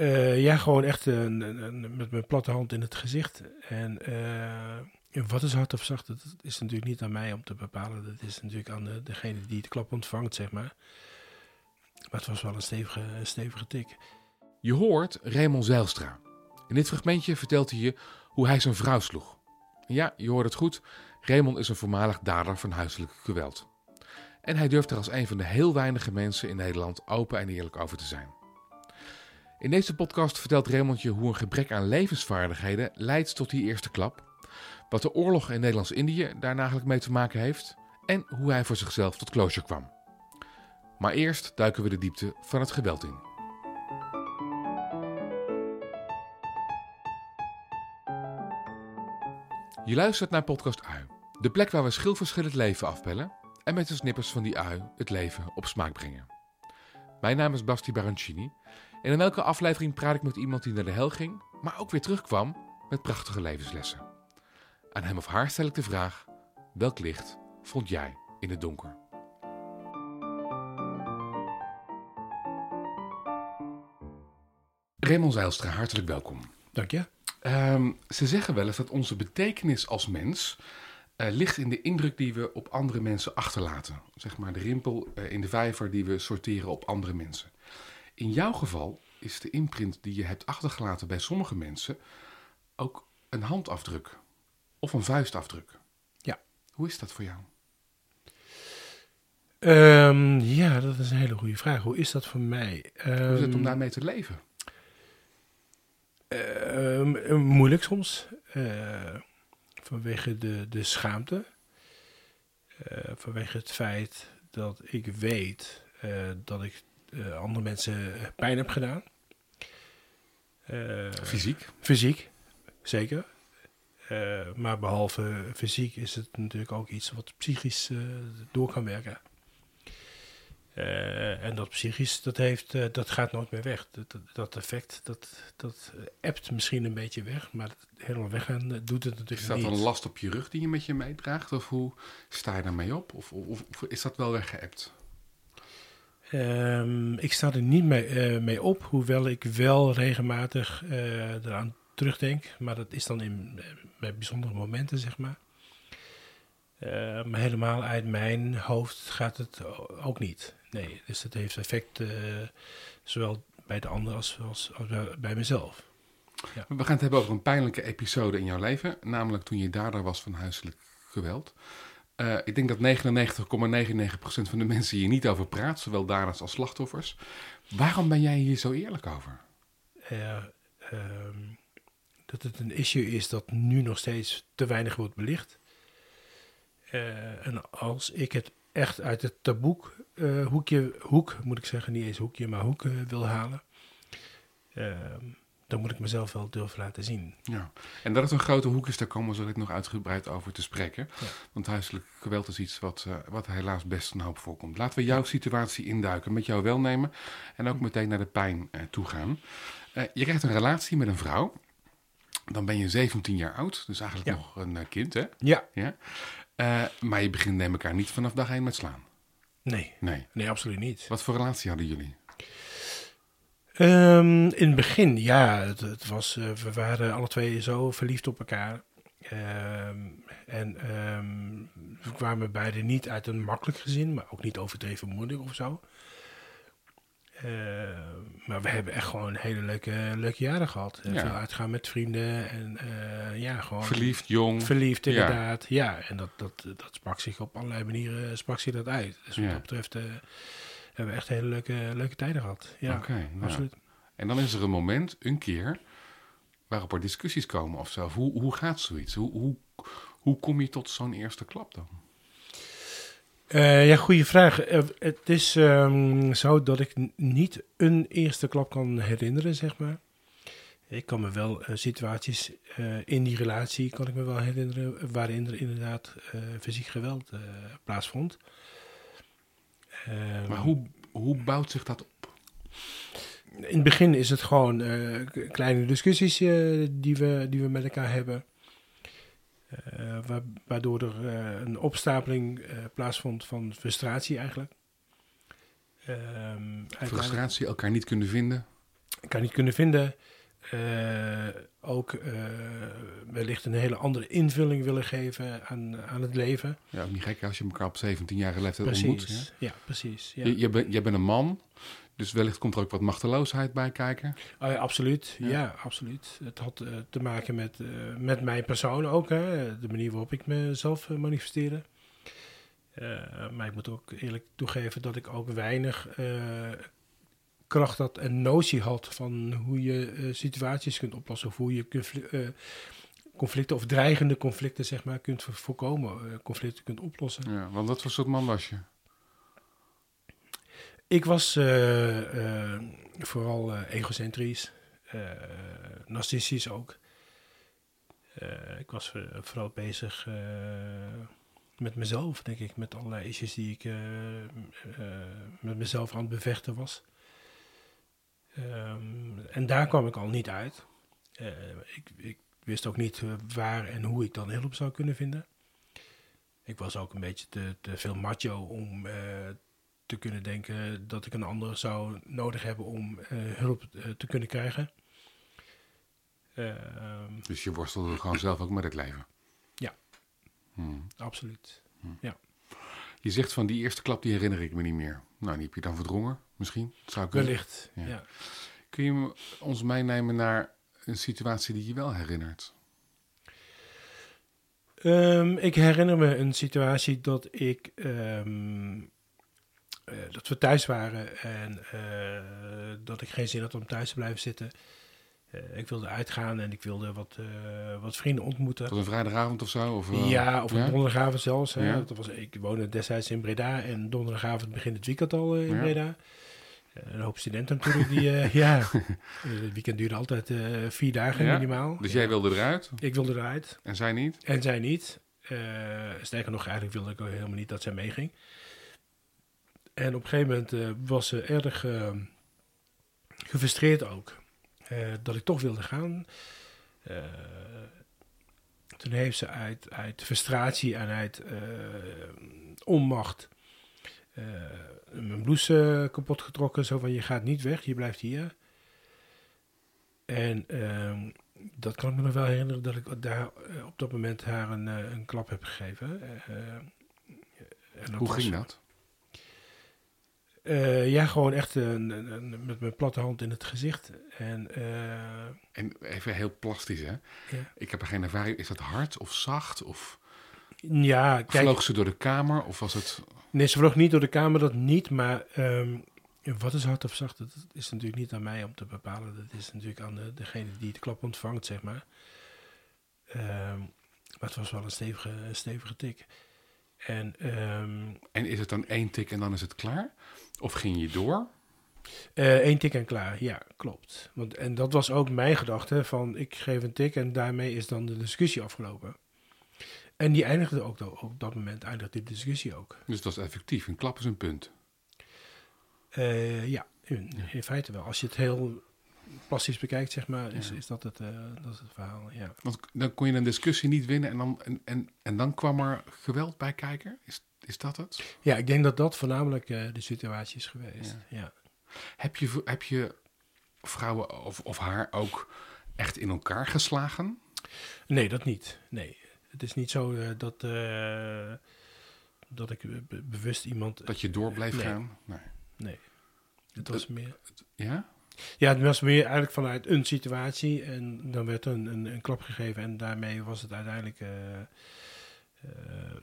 Eh, ja, gewoon echt een- met mijn platte hand in het gezicht. En eh, wat is hard of zacht, dat is natuurlijk niet aan mij om te bepalen. Dat is natuurlijk aan de, degene die de klap ontvangt, zeg maar. Maar het was wel een stevige, stevige tik. Je hoort Raymond Zeilstra. In dit fragmentje vertelt hij je hoe hij zijn vrouw sloeg. Ja, je hoort het goed. Raymond is een voormalig dader van huiselijk geweld. En hij durft er als een van de heel weinige mensen in Nederland open en eerlijk over te zijn. In deze podcast vertelt Raymond je hoe een gebrek aan levensvaardigheden leidt tot die eerste klap. Wat de oorlog in Nederlands-Indië daar eigenlijk mee te maken heeft. En hoe hij voor zichzelf tot closure kwam. Maar eerst duiken we de diepte van het geweld in. Je luistert naar podcast Ui. De plek waar we schilverschillend leven afpellen en met de snippers van die ui het leven op smaak brengen. Mijn naam is Basti Barancini en in elke aflevering praat ik met iemand die naar de hel ging, maar ook weer terugkwam met prachtige levenslessen. Aan hem of haar stel ik de vraag: welk licht vond jij in het donker? Raymond Zeilstra, hartelijk welkom. Dank je. Ehm, ze zeggen wel eens dat onze betekenis als mens eh, ligt in de indruk die we op andere mensen achterlaten. Zeg maar de rimpel eh, in de vijver die we sorteren op andere mensen. In jouw geval is de imprint die je hebt achtergelaten bij sommige mensen ook een handafdruk of een vuistafdruk. Ja. Hoe is dat voor jou? Ehm, ja, dat is een hele goede vraag. Hoe is dat voor mij? Hoe is het om Ehm, daarmee te leven? Ehm, eh, moeilijk soms. eh, vanwege de, de schaamte. Eh, vanwege het feit dat ik weet dat ik eh, andere mensen pijn heb gedaan. Eh, Fysiek? fysiek, zeker. Eh, maar behalve fysiek is het natuurlijk ook iets wat psychisch eh, door kan werken. Eh, en dat psychisch, dat, heeft, eh, dat gaat nooit meer weg. Dat, dat, dat effect, dat, dat appt misschien een beetje weg, maar helemaal weggaan eh, doet het natuurlijk Is dat niet. een last op je rug die je met je meedraagt? Of hoe sta je daarmee op? Of, of, of is dat wel weggeëpt? Ehm, ik sta er niet mee, eh, mee op, hoewel ik wel regelmatig eh, eraan terugdenk. Maar dat is dan in, eh, bij bijzondere momenten, zeg maar. Eh, maar helemaal uit mijn hoofd gaat het ook niet. Nee, dus het heeft effect zowel bij de ander als, bij- mezelf. We gaan het hebben over een pijnlijke episode in jouw leven. Namelijk toen je dader was van huiselijk geweld. Eh, ik denk dat 99,99% van de mensen hier niet over praat. Zowel daders als slachtoffers. Waarom ben jij hier zo eerlijk over? Eh, ehm, dat het een issue is dat nu nog steeds te weinig wordt belicht. Eh, en als ik het echt uit het taboe eh, hoekje, hoek moet ik zeggen, niet eens hoekje, maar hoek wil halen, ehm, dan moet ik mezelf wel durven laten zien. Ja. En dat het een grote hoek is, daar komen we direct nog uitgebreid over te spreken. Ja. Want huiselijk geweld is iets wat, eh, wat helaas best een hoop voorkomt. Laten we jouw situatie induiken, met jouw welnemen. En ook meteen naar de pijn eh, toe gaan. Eh, je krijgt een relatie met een vrouw. Dan ben je 17 jaar oud, dus eigenlijk Ja. nog een kind, hè? Ja, Ja. Maar je begint neem elkaar niet vanaf dag één met slaan. nee, Nee. nee, absoluut niet. Wat voor relatie hadden jullie? Ehm, in het begin, ja, het, het was, eh, we waren alle twee zo verliefd op elkaar. Ehm, en ehm, we kwamen beide niet uit een makkelijk gezin, maar ook niet overdreven moeilijk of zo. Maar we hebben echt gewoon hele leuke, leuke jaren gehad. Eh, Ja. Veel uitgaan met vrienden en eh, ja, gewoon Verliefd, jong. verliefd inderdaad. Ja, en dat, dat, dat sprak zich op allerlei manieren sprak zich dat uit. Dus wat Ja. dat betreft eh, hebben echt hele leuke, leuke tijden gehad. Ja, Oké, nou. absoluut. En dan is er een moment, een keer, waarop er discussies komen of zo. Hoe, hoe gaat zoiets? Hoe, hoe, hoe kom je tot zo'n eerste klap dan? Eh, ja, goede vraag. Eh, het is ehm, zo dat ik niet een eerste klap kan herinneren, zeg maar. Ik kan me wel eh, situaties in die relatie kan ik me wel herinneren waarin er inderdaad fysiek geweld plaatsvond. Ehm, Maar hoe, hoe bouwt zich dat op? In het begin is het gewoon eh, kleine discussies eh, die, we, die we met elkaar hebben. Eh, wa- waardoor er een opstapeling eh, plaatsvond van frustratie eigenlijk. Ehm, Frustratie, elkaar niet kunnen vinden. ik kan niet kunnen vinden. Eh, ook eh, wellicht een hele andere invulling willen geven aan, aan het leven. Ja, ook niet gek als je elkaar op 17-jarige leeftijd ontmoet. Precies, ja, precies. Ja. Je, je, bent, je bent een man, dus wellicht komt er ook wat machteloosheid bij kijken. Oh ja, absoluut. Ja. Ja. absoluut. Het had eh, te maken met, eh, met mijn persoon ook. Hè? De manier waarop ik mezelf eh, manifesteerde. Maar ik moet ook eerlijk toegeven dat ik ook weinig kracht had en notie had van hoe je eh, situaties kunt oplossen. Of hoe je eh, conflicten of dreigende conflicten zeg maar, kunt vo- voorkomen. eh, conflicten kunt oplossen. Ja, want wat voor soort man was je? Ik was vooral egocentrisch, narcistisch ook. Ik was vooral bezig met mezelf, denk ik, met allerlei issues die ik met mezelf aan het bevechten was. Ehm, en daar kwam ik al niet uit. Eh, ik, ik wist ook niet eh, waar en hoe ik dan hulp zou kunnen vinden. Ik was ook een beetje te, te veel macho om eh, te kunnen denken dat ik een ander zou nodig hebben om hulp te kunnen krijgen. Ehm, Dus je worstelde gewoon zelf ook met het leven. Ja. Hmm. absoluut. Je zegt van die eerste klap, die herinner ik me niet meer. Nou, die heb je dan verdrongen, misschien. Zou kunnen. Wellicht. Ja. Ja. Kun je ons meenemen naar een situatie die je wel herinnert? Ehm, ik herinner me een situatie dat ik. ehm, eh, dat we thuis waren en eh, dat ik geen zin had om thuis te blijven zitten. Eh, ik wilde uitgaan en ik wilde wat, wat vrienden ontmoeten. Was een vrijdagavond of zo? Of, Ja, of een donderdagavond zelfs. Hè. Ja. Dat was, ik woonde destijds in Breda en donderdagavond begint het weekend al in Ja. Breda. Eh, een hoop studenten natuurlijk die, eh, ja, Eh, het weekend duurde altijd vier dagen Ja. minimaal. Dus jij wilde eruit Ik wilde eruit en zij niet? en zij niet. Sterker nog, eigenlijk wilde ik ook helemaal niet dat zij meeging. En op een gegeven moment was ze erg eh, gefrustreerd ook. dat ik toch wilde gaan. Toen heeft ze uit, uit frustratie en uit onmacht mijn blouse eh, kapot getrokken. Zo van, je gaat niet weg, je blijft hier. En ehm, dat kan ik me nog wel herinneren dat ik daar eh, op dat moment haar een, eh, een klap heb gegeven. Eh, eh, en Hoe was- ging dat? Eh, ja, gewoon echt met mijn platte hand in het gezicht. En eh, En even heel plastisch, hè? Ja. Ik heb er geen ervaring. Is dat hard of zacht? Of ja, kijk, vloog ze door de kamer? Of was het... nee, ze vloog niet door de kamer, dat niet. Maar ehm, wat is hard of zacht? Dat is natuurlijk niet aan mij om te bepalen. Dat is natuurlijk aan de, degene die de klap ontvangt, zeg maar. Ehm, maar het was wel een stevige, een stevige tik. En ehm En is het dan één tik en dan is het klaar? Of ging je door? Eén tik en klaar, ja, klopt. Want, en dat was ook mijn gedachte van ik geef een tik en daarmee is dan de discussie afgelopen. En die eindigde ook op dat moment, eindigde de discussie ook. Dus het was effectief. Een klap is een punt. Eh, ja, in, in feite wel. Als je het heel plastisch bekijkt, zeg maar, is, Ja. is dat, het, eh, dat is het verhaal, ja. Want dan kon je een discussie niet winnen en dan, en, en, en dan kwam er geweld bij kijken? Is, is dat het? Ja, ik denk dat dat voornamelijk eh, de situatie is geweest, ja. Heb je, heb je vrouwen of, of haar ook echt in elkaar geslagen? Nee, dat niet. Nee, het is niet zo eh, dat, eh, dat ik be- be- bewust iemand... Dat je door Nee. gaan? Nee. Nee, het was meer... Ja? Ja, het was meer eigenlijk vanuit een situatie en dan werd een, een, een klap gegeven en daarmee was het uiteindelijk. eh, eh,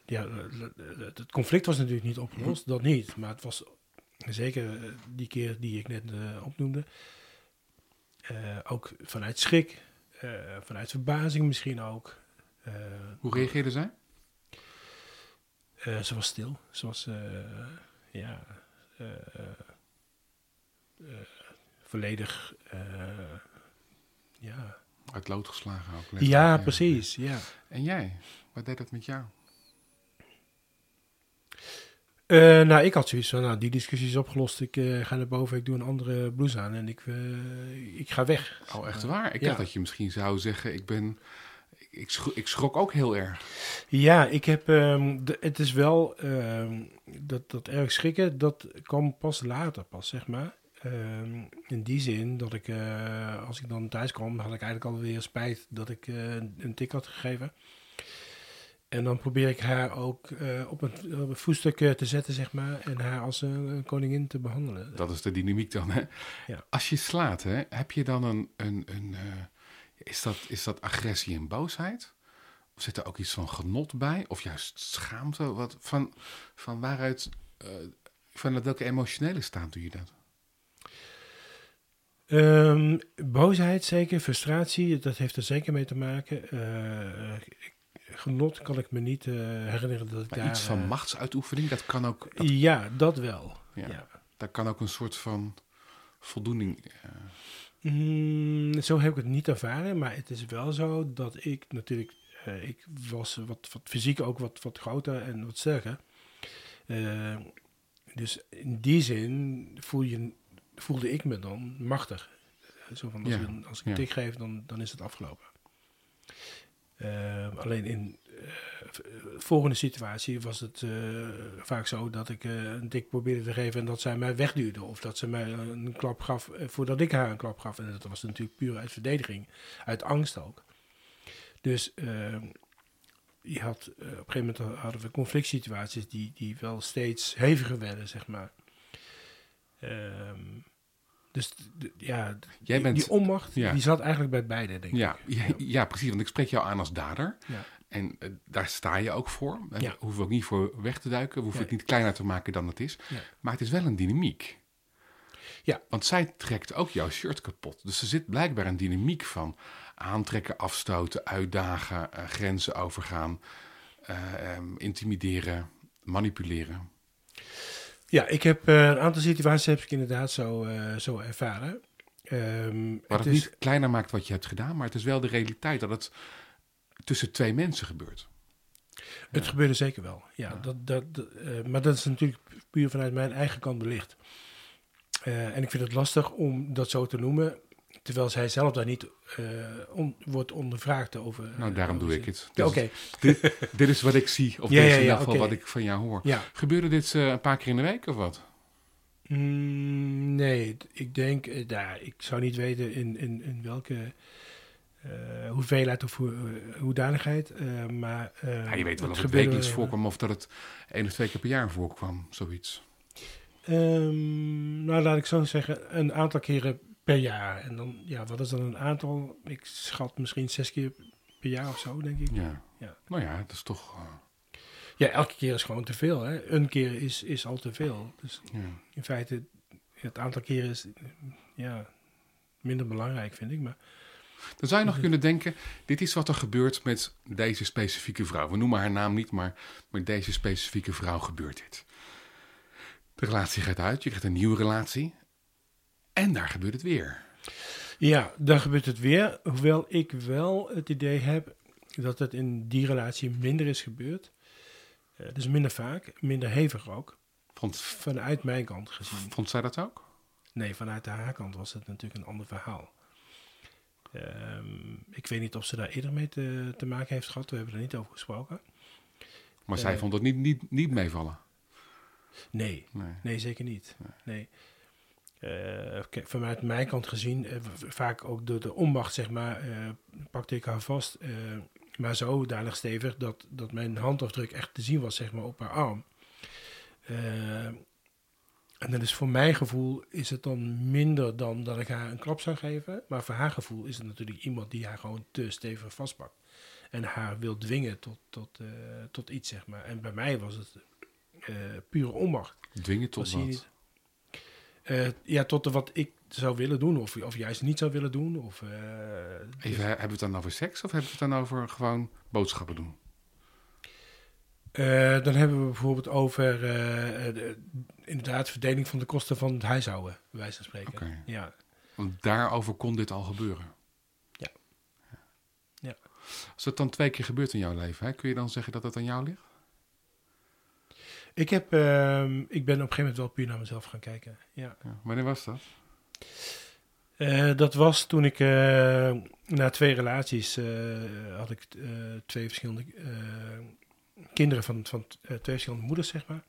ja, eh, het conflict was natuurlijk niet opgelost, dat niet, maar het was zeker eh, die keer die ik net eh, opnoemde. eh, ook vanuit schrik, eh, vanuit verbazing misschien ook. Eh, Hoe reageerde zij? eh, ze was stil. Ze was, eh, ja, eh, eh, volledig, eh, ja. Uit lood geslagen ook. Ja, letterlijk, precies, ja. En jij? Wat deed dat met jou? Eh, nou, ik had zoiets van, nou, die discussie is opgelost. Ik eh, ga naar boven, ik doe een andere blouse aan en ik, ik ga weg. Oh, echt waar? Ik Ja. dacht dat je misschien zou zeggen, ik ben... Ik schrok, ik schrok ook heel erg. Ja, ik heb, ehm, de, het is wel, ehm, dat, dat erg schrikken, dat kwam pas later pas, zeg maar. Ehm, in die zin dat ik, eh, als ik dan thuis kwam, had ik eigenlijk alweer spijt dat ik eh, een tik had gegeven. En dan probeer ik haar ook eh, op, een, op een voetstuk te zetten, zeg maar, en haar als een, een koningin te behandelen. Dat is de dynamiek dan, hè? Ja. Als je slaat, hè, heb je dan een... een, een is, dat, is dat agressie en boosheid? Of zit er ook iets van genot bij? Of juist schaamte? Wat, van, van waaruit... eh vanuit welke emotionele staat doe je dat? Ehm, boosheid zeker, frustratie, dat heeft er zeker mee te maken. Eh, genot kan ik me niet eh, herinneren dat ik Maar daar... iets van machtsuitoefening, dat kan ook... Dat, Ja, dat wel. Ja. ja. daar kan ook een soort van voldoening... Mm, zo heb ik het niet ervaren, maar het is wel zo dat ik natuurlijk, eh, ik was wat, wat fysiek ook wat, wat groter en wat sterker. Eh, dus in die zin voel je, voelde ik me dan machtig. Zo van, als, Ja, ik, een- als ik ja. een tik geef, dan, dan is het afgelopen. Eh, alleen in eh, v- volgende situatie was het eh, vaak zo dat ik eh, een tik probeerde te geven en dat zij mij wegduwde. Of dat ze mij een klap gaf eh, voordat ik haar een klap gaf. En dat was natuurlijk puur uit verdediging, uit angst ook. Dus eh, je had, eh, op een gegeven moment hadden we conflict situaties die, die wel steeds heviger werden, zeg maar. Ehm, dus ja, Jij die, bent... die onmacht, ja. die zat eigenlijk bij beide, denk Ja, ik. ja, ja, precies. Want ik spreek jou aan als dader. Ja. En eh, daar sta je ook voor. Daar Ja. hoeven we ook niet voor weg te duiken. We hoeven het niet kleiner te maken dan het is. Maar het is wel een dynamiek. Ja. Want zij trekt ook jouw shirt kapot. Dus er zit blijkbaar een dynamiek van aantrekken, afstoten, uitdagen, eh, grenzen overgaan, eh, ehm, intimideren, manipuleren. Ja, ik heb eh, een aantal situaties heb ik inderdaad zo, eh, zo ervaren. Wat het het is, niet kleiner maakt wat je hebt gedaan, maar het is wel de realiteit dat het tussen twee mensen gebeurt. Het gebeurde zeker wel. Ja, Dat, dat, dat, eh, maar dat is natuurlijk puur vanuit mijn eigen kant belicht. En ik vind het lastig om dat zo te noemen, terwijl zij zelf daar niet eh, on- wordt ondervraagd over. Nou, daarom over doe ik het. Dit, Oké, dit, dit is wat ik zie, of Ja, is ja, in ja, ieder geval wat ik van jou hoor. ja. Gebeurde dit eh, een paar keer in de week of wat? Mm, nee, ik denk, eh, daar, ik zou niet weten in, in, in welke eh, hoeveelheid of hoe, eh, hoedanigheid, eh, maar... eh, je weet wel of het wekelijks voorkwam of dat het één of twee keer per jaar voorkwam, zoiets. Ehm, nou, laat ik zo zeggen, een aantal keren per jaar. En dan, ja, wat is dan een aantal? Ik schat misschien zes keer per jaar of zo, denk ik. Ja. Ja. Nou ja, dat is toch... eh, Ja, elke keer is gewoon te veel. Hè? Een keer is, is al te veel. Dus ja. in feite, het aantal keren is ja, minder belangrijk, vind ik. Maar Dan zou je nog kunnen denken, dit is wat er gebeurt met deze specifieke vrouw. We noemen haar naam niet, maar met deze specifieke vrouw gebeurt dit. De relatie gaat uit, je krijgt een nieuwe relatie. En daar gebeurt het weer. ja, dan gebeurt het weer. Hoewel ik wel het idee heb dat het in die relatie minder is gebeurd. Eh, dus minder vaak, minder hevig ook. Vond, Vanuit mijn kant gezien. vond zij dat ook? Nee, vanuit haar kant was het natuurlijk een ander verhaal. Ehm, ik weet niet of ze daar eerder mee te, te maken heeft gehad. We hebben er niet over gesproken. Maar zij Eh. vond het niet, niet, niet meevallen. Nee, Nee. nee zeker niet. Nee. Vanuit mijn kant gezien, eh, vaak ook door de onmacht, zeg maar, eh, pakte ik haar vast. eh, maar zodanig stevig dat, dat mijn handafdruk echt te zien was, zeg maar, op haar arm. Eh, en dat is voor mijn gevoel is het dan minder dan dat ik haar een klap zou geven. Maar voor haar gevoel is het natuurlijk iemand die haar gewoon te stevig vastpakt. En haar wil dwingen tot, tot, eh, tot iets, zeg maar. En bij mij was het eh, pure onmacht. Dwingen tot Was wat? Eh, ja, tot de wat ik zou willen doen, of, of juist niet zou willen doen. Of, eh, dus- Even, hebben we het dan over seks of hebben we het dan over gewoon boodschappen doen? Eh, dan hebben we bijvoorbeeld over de, inderdaad verdeling van de kosten van het huishouden, bij wijze van spreken. Ja. Want daarover kon dit al gebeuren. Ja. Ja. Als het dan twee keer gebeurt in jouw leven, hè, kun je dan zeggen dat het aan jou ligt? Ik, heb, ehm, ik ben op een gegeven moment wel puur naar mezelf gaan kijken. Ja. Ja. Wanneer was dat? Eh, dat was toen ik eh, na twee relaties eh, had ik twee verschillende kinderen van, van twee verschillende moeders, zeg maar.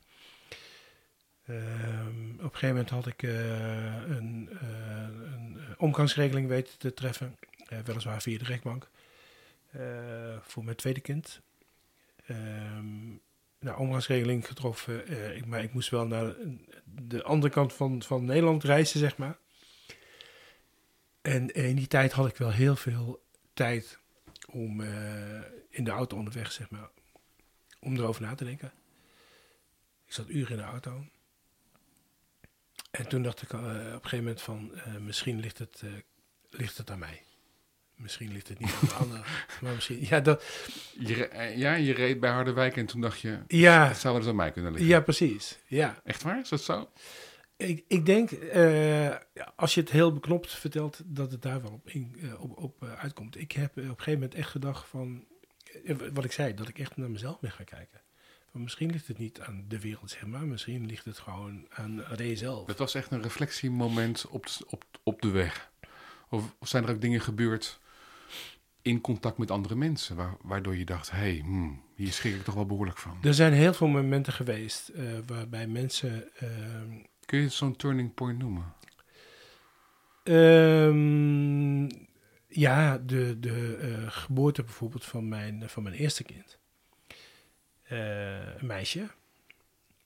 Ehm, op een gegeven moment had ik een, een omgangsregeling weten te treffen, weliswaar via de rechtbank, voor mijn tweede kind. Ehm nou, omgangsregeling getroffen, eh, ik, maar ik moest wel naar de andere kant van, van Nederland reizen, zeg maar. En in die tijd had ik wel heel veel tijd om eh, in de auto onderweg, zeg maar, om erover na te denken. Ik zat uren in de auto. En toen dacht ik eh, op een gegeven moment van, misschien ligt het, ligt het aan mij. Misschien ligt het niet aan de ander. Maar misschien, ja, dat, Je, eh, ja, je reed bij Harderwijk en toen dacht je, ja, zou wel eens aan mij kunnen liggen. ja, precies. Ja. Echt waar? Is dat zo? Ik, ik denk, eh, als je het heel beknopt vertelt, dat het daar wel op, in, eh, op, op uitkomt. Ik heb op een gegeven moment echt gedacht van, wat ik zei, dat ik echt naar mezelf ben gaan kijken. Van misschien ligt het niet aan de wereld, zeg maar. Misschien ligt het gewoon aan Ray zelf. Het was echt een reflectiemoment op de, op, op de weg. Of, of zijn er ook dingen gebeurd in contact met andere mensen, wa- waardoor je dacht, hé, hey, hmm, hier schrik ik toch wel behoorlijk van. Er zijn heel veel momenten geweest eh, waarbij mensen... ehm, Kun je zo'n turning point noemen? Ehm, ja, de, de eh, geboorte bijvoorbeeld van mijn, van mijn eerste kind. Eh, een meisje.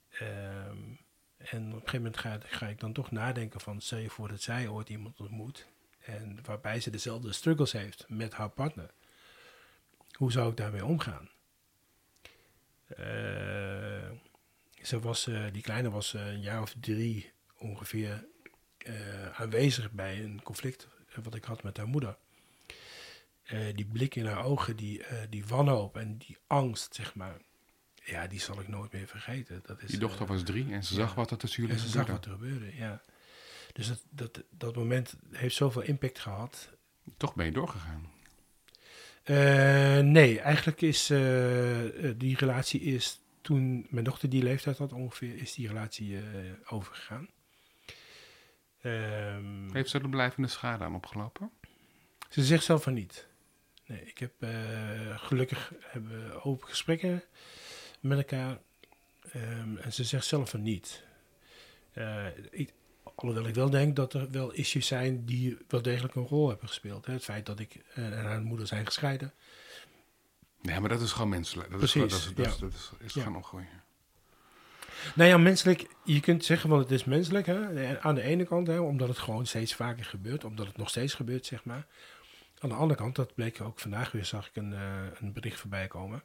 Ehm, en op een gegeven moment ga, ga ik dan toch nadenken van... stel je voor dat zij ooit iemand ontmoet... en waarbij ze dezelfde struggles heeft met haar partner. Hoe zou ik daarmee omgaan? Eh, ze was, eh, die kleine was eh, een jaar of drie ongeveer aanwezig bij een conflict wat ik had met haar moeder. Die blik in haar ogen, die, die wanhoop en die angst, zeg maar. Ja, die zal ik nooit meer vergeten. Dat is, Je dochter was drie en ze ja. zag wat er tussen jullie en ze zag wat er gebeurde, ja. Dus dat, dat, dat moment heeft zoveel impact gehad. Toch ben je doorgegaan. Eh, nee, eigenlijk is eh, eh, die relatie is toen mijn dochter die leeftijd had ongeveer, is die relatie overgegaan. Ehm, Heeft ze er blijvende schade aan opgelopen? Ze zegt zelf van niet. Nee, ik heb gelukkig hebben we open gesprekken met elkaar. Ehm, en ze zegt zelf van niet. Ik, alhoewel ik wel denk dat er wel issues zijn die wel degelijk een rol hebben gespeeld. Hè. Het feit dat ik eh, en haar moeder zijn gescheiden. Nee, maar dat is gewoon menselijk. Dat Precies, is, dat is, dat ja. is, dat is, Ja. gewoon opgroeien. Nou ja, menselijk, je kunt zeggen van het is menselijk. Hè? Aan de ene kant, hè, omdat het gewoon steeds vaker gebeurt. Omdat het nog steeds gebeurt, zeg maar. Aan de andere kant, dat bleek ook vandaag weer, zag ik een, eh, een bericht voorbij komen.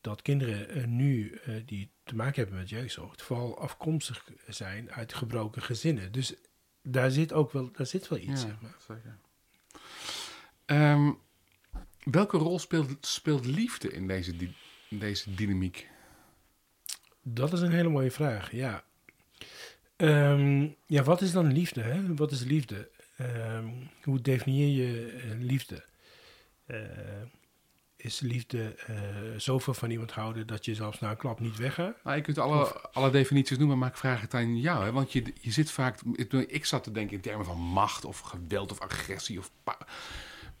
Dat kinderen eh, nu eh, die te maken hebben met jeugdzorg, vooral afkomstig zijn uit gebroken gezinnen. Dus daar zit ook wel, daar zit wel iets, zeg maar. zeker. Ehm, welke rol speelt, speelt liefde in deze, in deze dynamiek? Dat is een hele mooie vraag, ja. Ehm, ja, wat is dan liefde? Hè? Wat is liefde? Ehm, hoe definieer je eh, liefde? Eh, is liefde eh, zoveel van iemand houden dat je zelfs na een klap niet weggaat? Nou, je kunt alle, alle definities noemen, maar ik vraag het aan jou. Hè? Want je, je zit vaak... Ik, zat te denken in termen van macht of geweld of agressie. Of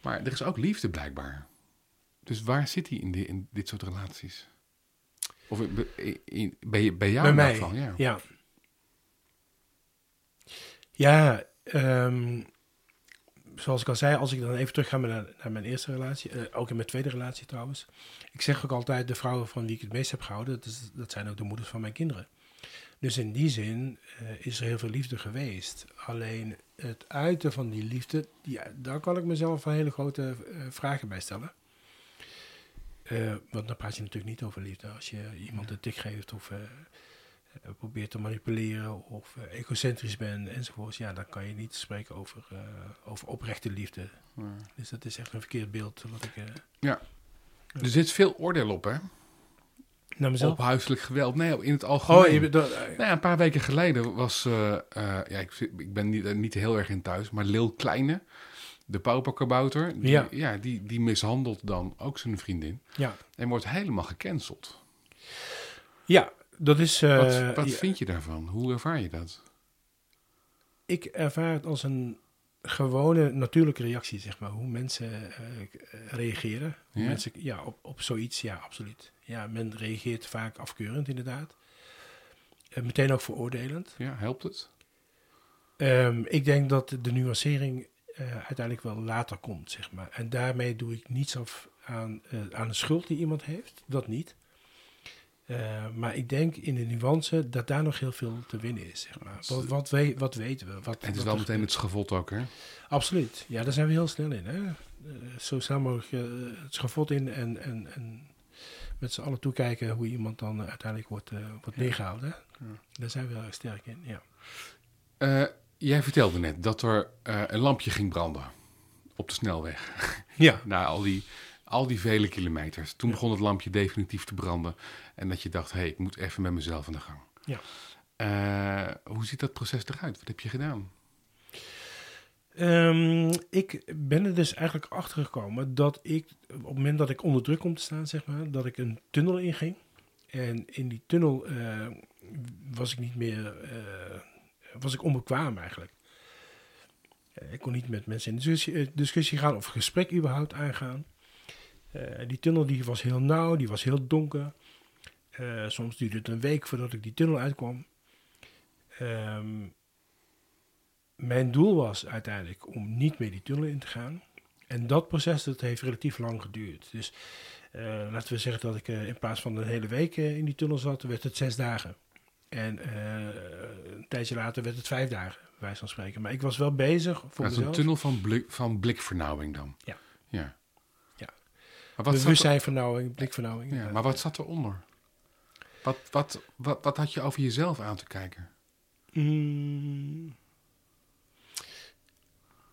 maar er is ook liefde blijkbaar. Dus waar zit die in, di- in dit soort relaties? Of in- in- in- bij, je- bij jou Bij in mij, geval, ja. ja. Ja, ehm, zoals ik al zei, als ik dan even terug ga naar, naar mijn eerste relatie, eh, ook in mijn tweede relatie trouwens. Ik zeg ook altijd, de vrouwen van wie ik het meest heb gehouden, dat, is, dat zijn ook de moeders van mijn kinderen. Dus in die zin eh, is er heel veel liefde geweest. Alleen het uiten van die liefde, ja, daar kan ik mezelf een hele grote eh, vragen bij stellen. Want dan praat je natuurlijk niet over liefde. Als je iemand een tik geeft of probeert te manipuleren of eh, egocentrisch bent enzovoorts. Ja, dan kan je niet spreken over, eh, over oprechte liefde. Ja. Dus dat is echt een verkeerd beeld wat ik... eh, Er zit veel oordeel op, hè? Op huiselijk geweld. Nee, in het algemeen. oh, je, dat- eh, Nou ja, een paar weken geleden was, eh, eh, ja, ik, ik ben niet, niet heel erg in thuis, maar Lil Kleine, de pauperkabouter, die, Ja. ja. die, die mishandelt dan ook zijn vriendin ja. en wordt helemaal gecanceld. ja, dat is... eh, wat wat ja, vind je daarvan? Hoe ervaar je dat? ik ervaar het als een gewone natuurlijke reactie, zeg maar. Hoe mensen eh, reageren. Hoe Ja? mensen, ja, op, op zoiets, ja, absoluut. Ja, men reageert vaak afkeurend, inderdaad. Eh, meteen ook veroordelend. Ja, helpt het? Ehm, ik denk dat de nuancering uiteindelijk wel later komt, zeg maar. En daarmee doe ik niets af aan, aan de schuld die iemand heeft. Dat niet. Eh, maar ik denk in de nuance dat daar nog heel veel te winnen is, zeg maar. Wat, wat, we, wat weten we? Wat, En het is wel meteen het schavot ook, hè? Absoluut. Ja, daar zijn we heel snel in. Hè? Eh, zo snel mogelijk eh, het schavot in en, en, en met z'n allen toekijken hoe iemand dan uiteindelijk wordt, wordt neergehaald. Hè? Daar zijn we heel erg sterk in, ja. Jij vertelde net dat er een lampje ging branden op de snelweg. Ja, Na al die, al die vele kilometers. Toen begon het lampje definitief te branden. En dat je dacht, hé, hey, ik moet even met mezelf aan de gang. Ja. Eh, hoe ziet dat proces eruit? Wat heb je gedaan? Ehm, ik ben er dus eigenlijk achter gekomen dat ik, op het moment dat ik onder druk kom te staan, zeg maar, dat ik een tunnel inging. En in die tunnel eh, was ik niet meer, eh, was ik onbekwaam eigenlijk. Ik kon niet met mensen in discussie, discussie gaan of gesprek überhaupt aangaan. Die tunnel die was heel nauw, die was heel donker. Eh, soms duurde het een week voordat ik die tunnel uitkwam. Ehm, mijn doel was uiteindelijk om niet meer die tunnel in te gaan. En dat proces dat heeft relatief lang geduurd. Dus eh, laten we zeggen dat ik eh, in plaats van een hele week in die tunnel zat, werd het zes dagen. En een tijdje later werd het vijf dagen, wijze van spreken. Maar ik was wel bezig voor dat is een tunnel van, blik, van blikvernauwing dan? Ja. Ja. Ja. Maar wat, er, Bewustzijnvernauwing, blikvernauwing. ja, maar wat zat eronder? Wat, wat, wat, wat had je over jezelf aan te kijken? Mm.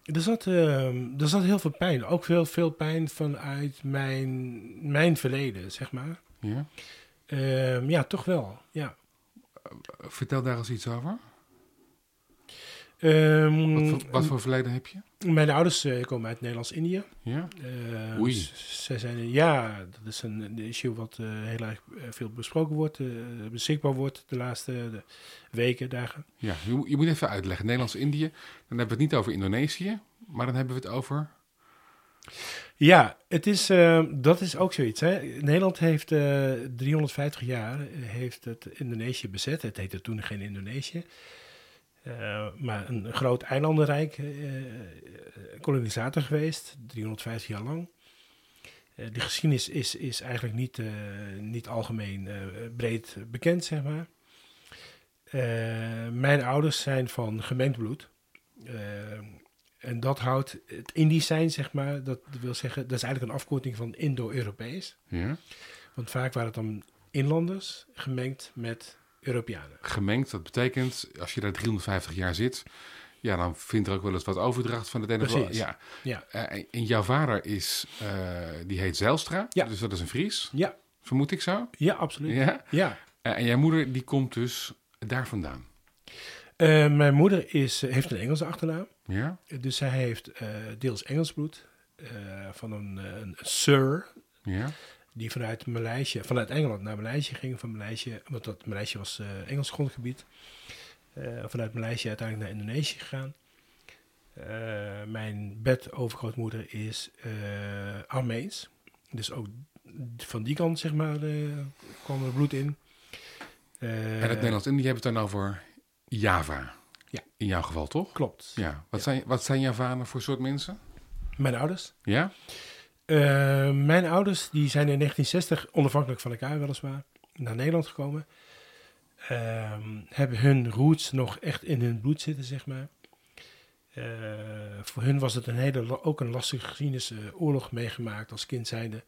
Er zat, ehm, er zat heel veel pijn. Ook veel, veel pijn vanuit mijn, mijn verleden, zeg maar. Ja? Ehm, ja, toch wel. Ja. Vertel daar eens iets over. Ehm, Wat, voor, wat voor verleden heb je? Mijn ouders eh, komen uit Nederlands-Indië. Ja? Ehm, Oei. Zij zijn, ja, dat is een, issue wat eh, heel erg eh, veel besproken wordt, beschikbaar wordt de laatste de weken, dagen. Ja, je, moet- je moet even uitleggen. Nederlands-Indië, dan hebben we het niet over Indonesië, maar dan hebben we het over... Ja, het is, eh, dat is ook zoiets. Hè. Nederland heeft eh 350 jaar heeft het Indonesië bezet. Het heette toen geen Indonesië. Eh, maar een groot eilandenrijk, eh, eh, kolonisator geweest, 350 jaar lang. Die geschiedenis is, is eigenlijk niet, niet algemeen breed bekend, zeg maar. Mijn ouders zijn van gemengd bloed. En dat houdt het Indisch zijn, zeg maar, dat wil zeggen, dat is eigenlijk een afkorting van Indo-Europees. Ja? Want vaak waren het dan inlanders gemengd met Europeanen. Gemengd, dat betekent, als je daar 350 jaar zit, ja, dan vindt er ook wel eens wat overdracht van het ene Precies. Ja. Ja, Eh, en jouw vader is, eh, die heet Zijlstra, Ja. dus dat is een Fries, ja, vermoed ik zo. ja absoluut. Ja? Ja. Eh, en jouw moeder, die komt dus daar vandaan. Mijn moeder is, heeft een Engelse achternaam. Ja? Dus zij heeft deels Engels bloed. van een, een Sir, Ja? Die vanuit Maleisië, vanuit Engeland naar Maleisië ging. Van Maleisië, want dat Maleisië was eh, Engels grondgebied. Eh, vanuit Maleisië uiteindelijk naar Indonesië gegaan. Eh, mijn bedovergrootmoeder is Armeens. Dus ook van die kant, zeg maar, kwam er bloed in. En het Nederlands-Indië hebben we het dan over Java. Ja. In jouw geval, toch? Klopt. Ja. Wat, Zijn, wat zijn Javanen voor soort mensen? Mijn ouders. Ja? Eh, mijn ouders die zijn in 1960 onafhankelijk van elkaar weliswaar naar Nederland gekomen. Ehm, hebben hun roots nog echt in hun bloed zitten, zeg maar. Eh, voor hun was het een hele, ook een lastige geschiedenis, eh, oorlog meegemaakt als kind zijnde.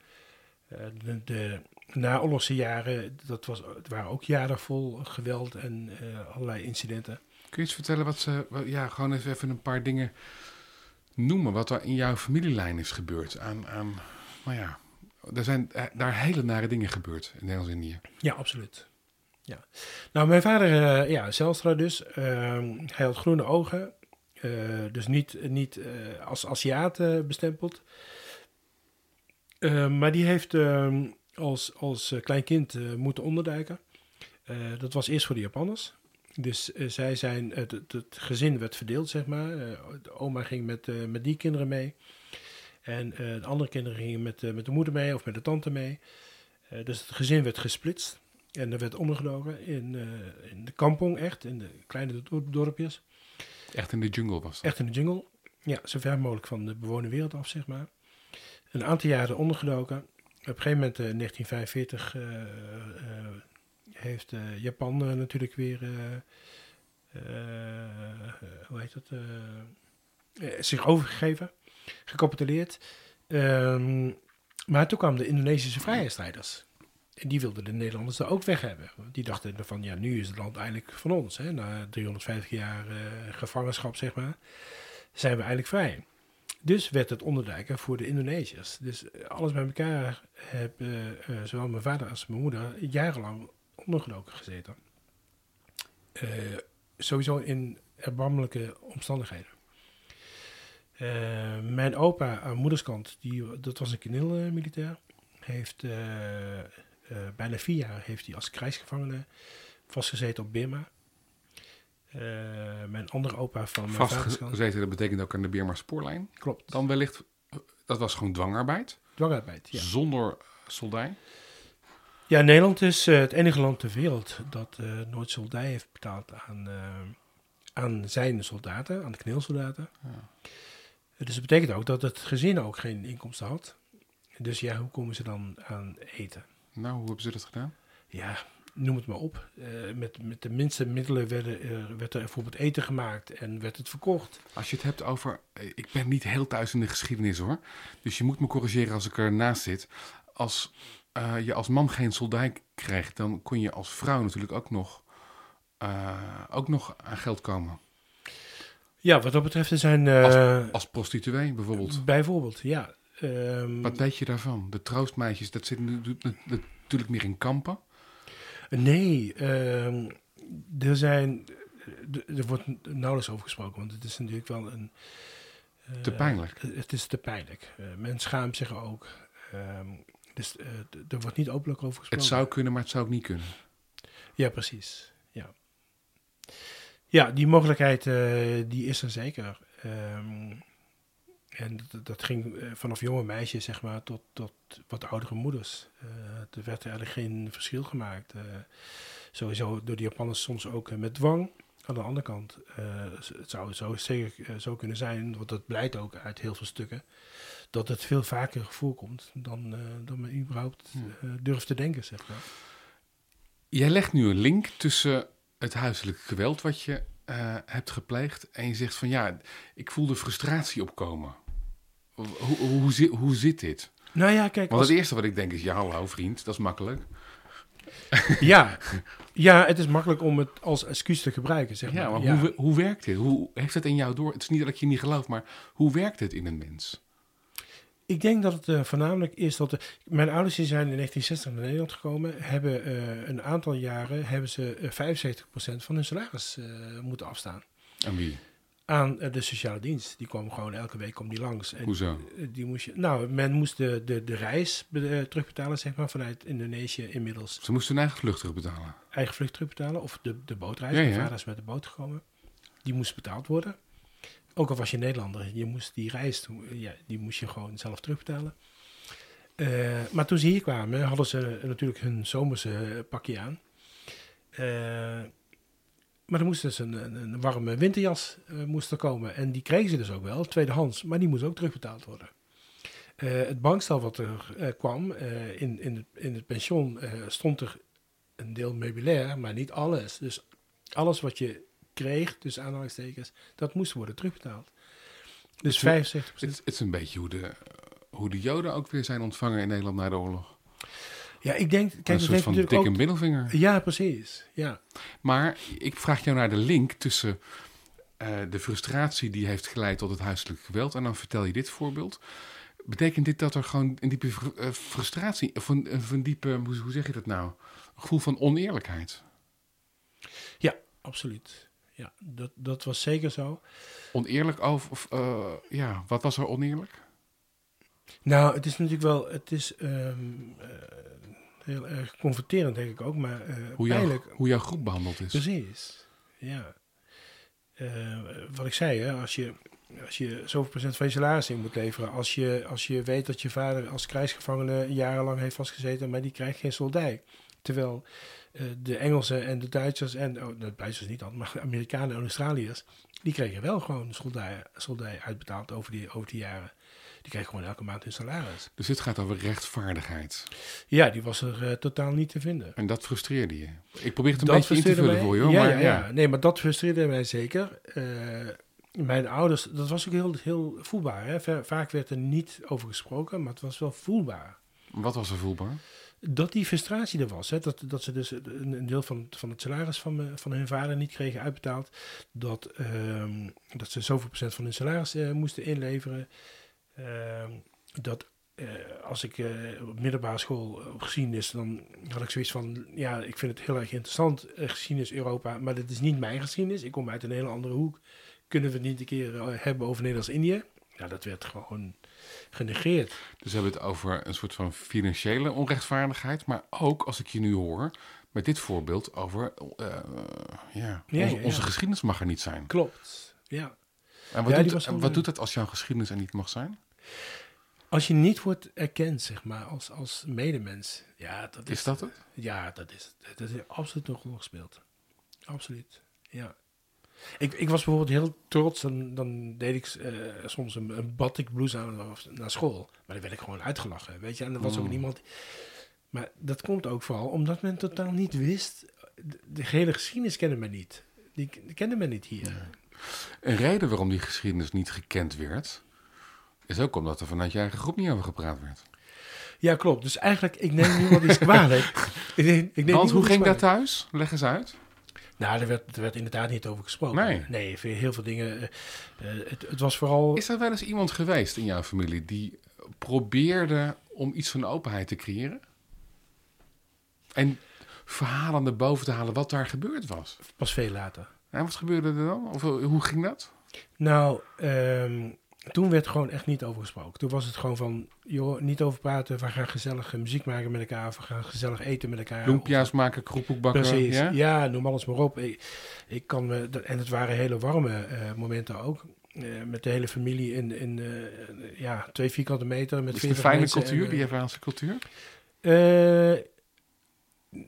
De, de naoorlogse jaren, dat was, het waren ook jaren vol geweld en allerlei incidenten. Kun je iets vertellen wat ze, ja, gewoon even een paar dingen noemen, wat er in jouw familielijn is gebeurd? Aan, aan nou ja, er zijn eh, daar hele nare dingen gebeurd in Nederlands-Indië. Ja, absoluut. Ja. Nou, mijn vader, eh, ja, Zelstra dus, ehm, hij had groene ogen. eh, dus niet, niet als Aziat bestempeld. Eh, maar die heeft ehm, als, als klein kind moeten onderduiken. Dat was eerst voor de Japanners. Dus eh, zij zijn, het, het, het gezin werd verdeeld, zeg maar. Eh, de oma ging met, eh, met die kinderen mee. En eh, de andere kinderen gingen met, eh, met de moeder mee of met de tante mee. Eh, dus het gezin werd gesplitst. En er werd ondergedoken in, eh, in de kampong, echt, in de kleine do- dorpjes. Echt in de jungle was dat. Echt in de jungle. Ja, zo ver mogelijk van de bewoonde wereld af, zeg maar. Een aantal jaren ondergedoken. Op een gegeven moment, in 1945, eh, eh, heeft eh, Japan eh, natuurlijk weer, eh, hoe heet dat, zich overgegeven, gecapituleerd. Ehm, maar toen kwamen de Indonesische vrijheidsstrijders. En die wilden de Nederlanders er ook weg hebben. Die dachten van, ja, nu is het land eigenlijk van ons. Hè? Na 350 jaar gevangenschap, zeg maar, zijn we eigenlijk vrij. Dus werd het onderduiken voor de Indonesiërs. Dus alles bij elkaar hebben zowel mijn vader als mijn moeder jarenlang ondergedoken gezeten. Eh, sowieso in erbarmelijke omstandigheden. Eh, mijn opa aan moederskant, die, dat was een kaneel-militair, heeft eh, bijna vier jaar heeft hij als krijgsgevangene vastgezeten op Birma. Mijn andere opa van mijn Vastgezeten, dat betekent ook aan de Birma spoorlijn. klopt, Dan wellicht, dat was gewoon dwangarbeid. dwangarbeid. Ja. Zonder soldij. Ja, Nederland is eh, het enige land ter wereld dat eh, nooit soldij heeft betaald aan, eh, aan zijn soldaten, aan de kneelsoldaten. Ja. Dus dat betekent ook dat het gezin ook geen inkomsten had. Dus ja, hoe komen ze dan aan eten? Nou, hoe hebben ze dat gedaan? Ja, noem het maar op. Met, met de minste middelen werden, werd er bijvoorbeeld eten gemaakt en werd het verkocht. Als je het hebt over. Ik ben niet heel thuis in de geschiedenis hoor. Dus je moet me corrigeren als ik ernaast zit. Als eh, je als man geen soldij kreeg, dan kon je als vrouw natuurlijk ook nog, eh, ook nog aan geld komen. Ja, wat dat betreft er zijn... eh, Als prostituee bijvoorbeeld. bijvoorbeeld, ja. ehm, Wat weet je daarvan? De troostmeisjes, dat zit natuurlijk meer in kampen. Nee, ehm, er zijn. Er wordt nauwelijks over gesproken, want het is natuurlijk wel een. Te pijnlijk. Het is te pijnlijk. Men schaamt zich ook. Ehm, dus eh, er wordt niet openlijk over gesproken. Het zou kunnen, maar het zou ook niet kunnen. Ja, precies. Ja, ja die mogelijkheid eh, die is er zeker. Ehm, en dat, dat ging eh, vanaf jonge meisjes, zeg maar, tot, tot wat oudere moeders. Eh, er werd eigenlijk geen verschil gemaakt. Sowieso door de Japanners soms ook met dwang. Aan de andere kant, het zou, zou zeker zo kunnen zijn, want dat blijkt ook uit heel veel stukken, dat het veel vaker voorkomt dan, eh, dan men überhaupt eh, durft te denken, zeg maar. Jij legt nu een link tussen het huiselijk geweld wat je eh, hebt gepleegd. En je zegt van ja, ik voel de frustratie opkomen. Hoe, hoe, hoe, zi- hoe zit dit? Nou ja, kijk, Want als, het eerste wat ik denk is, ja hallo vriend, dat is makkelijk. ja, ja, het is makkelijk om het als excuus te gebruiken, zeg maar. Ja, maar ja. Hoe, hoe werkt dit? Hoe heeft het in jou door? Het is niet dat ik je niet geloof, maar hoe werkt het in een mens? Ik denk dat het eh, voornamelijk is dat... de- mijn ouders die zijn in 1960 naar Nederland gekomen. Hebben eh, een aantal jaren hebben ze eh, 75% van hun salaris eh, moeten afstaan. En wie? Aan eh, de sociale dienst. Die kwam gewoon elke week kwam die langs. En Hoezo? eh, die moest je, nou, men moest de, de, de reis be- eh, terugbetalen, zeg maar, vanuit Indonesië inmiddels. Ze moesten hun eigen vlucht terugbetalen. eigen vlucht terugbetalen. Of de, de bootreis. Ja, Mijn ja. vader is met de boot gekomen. Die moest betaald worden. Ook al was je Nederlander. Je moest die reis, ja, die moest je gewoon zelf terugbetalen. Eh, maar toen ze hier kwamen, hadden ze natuurlijk hun zomerse pakje aan. Eh, maar er moest dus een, een, een warme winterjas er komen. En die kregen ze dus ook wel, tweedehands. Maar die moest ook terugbetaald worden. Het bankstel wat er kwam in, in, het, in het pension stond er een deel meubilair, maar niet alles. Dus alles wat je kreeg, dus aanhalingstekens, dat moest worden terugbetaald. Dus Het is- 75 Het, het is een beetje hoe de, hoe de Joden ook weer zijn ontvangen in Nederland na de oorlog. Ja, ik denk, kijk, een soort heeft van natuurlijk dikke ook... middelvinger. Ja, precies. Ja. Maar ik vraag jou naar de link tussen eh, de frustratie die heeft geleid tot het huiselijk geweld. En dan vertel je dit voorbeeld. Betekent dit dat er gewoon een diepe eh, frustratie, of een, diepe, hoe, hoe zeg je dat nou? Een gevoel van oneerlijkheid. ja, absoluut. Ja, dat, dat was zeker zo. Oneerlijk over, of eh, ja, wat was er oneerlijk? Nou, het is natuurlijk wel, het is ehm, eh, heel erg confronterend, denk ik ook, maar eh Hoe, hoe jouw groep behandeld is. Precies, ja. Wat ik zei, hè, als je, als je zoveel procent van je salaris in moet leveren, als je, als je weet dat je vader als krijgsgevangene jarenlang heeft vastgezeten, maar die krijgt geen soldij. Terwijl de Engelsen en de Duitsers en oh, de Duitsers niet dan, maar de Amerikanen en Australiërs, die kregen wel gewoon soldij, soldij uitbetaald over die, over die jaren. Die kregen gewoon elke maand hun salaris. Dus dit gaat over rechtvaardigheid. Ja, die was er eh, totaal niet te vinden. En dat frustreerde je. Ik probeer het een Dat beetje in te vullen mij- voor je. hoor, Ja, maar, ja, ja. Nee, maar dat frustreerde mij zeker. Eh, mijn ouders, dat was ook heel, heel voelbaar. Hè? Va- Vaak werd er niet over gesproken, maar het was wel voelbaar. Wat was er voelbaar? Dat die frustratie er was. Hè? Dat, dat ze dus een, deel van, van het salaris van, me- van hun vader niet kregen uitbetaald. Dat, ehm, dat ze zoveel procent van hun salaris eh, moesten inleveren. Ehm, dat eh, als ik eh, op middelbare school op geschiedenis, dan had ik zoiets van, ja, ik vind het heel erg interessant, eh, geschiedenis Europa, maar dit is niet mijn geschiedenis. Ik kom uit een hele andere hoek. Kunnen we het niet een keer eh, hebben over Nederlands-Indië? Ja, dat werd gewoon genegeerd. Dus we hebben het over een soort van financiële onrechtvaardigheid. Maar ook, als ik je nu hoor, met dit voorbeeld over... eh, ja, Ja, onze, ja, onze ja. geschiedenis mag er niet zijn. Klopt, ja. En wat, doet, en wat doet dat als jouw geschiedenis er niet mag zijn? Als je niet wordt erkend, zeg maar, als, als medemens, ja, dat is, Is dat het? Ja, dat is het. Dat is absoluut een rol gespeeld. Absoluut, ja. Ik, ik was bijvoorbeeld heel trots, dan, dan deed ik eh, soms een, een batik blouse aan naar school. Maar dan werd ik gewoon uitgelachen, weet je. En er was ook Mm. niemand... Maar dat komt ook vooral omdat men totaal niet wist... De, de hele geschiedenis kende men niet. Die, die kende men niet hier. Een reden waarom die geschiedenis niet gekend werd... is ook omdat er vanuit je eigen groep niet over gepraat werd. Ja, klopt. Dus eigenlijk, ik neem niemand iets kwalijk. ik neem, ik neem Want hoe ging dat thuis? Leg eens uit. Nou, er werd, er werd inderdaad niet over gesproken. Nee. Nee, veel- heel veel dingen. eh, eh, het, het was vooral... Is er wel eens iemand geweest in jouw familie... die probeerde om iets van openheid te creëren? En verhalen naar boven te halen wat daar gebeurd was? Pas veel later. En wat gebeurde er dan? Of eh, hoe ging dat? Nou, ehm, toen werd gewoon echt niet over gesproken. Toen was het gewoon van, joh, niet over praten. We gaan gezellig muziek maken met elkaar. We gaan gezellig eten met elkaar. Lumpia's maken, kroephoek bakken. Precies. Ja? Ja? noem alles maar op. Ik, ik kan me, en het waren hele warme eh, momenten ook. Eh, met de hele familie in, in eh, ja, twee vierkante meter. Met Is de 40 fijne cultuur, en, die Javaanse cultuur?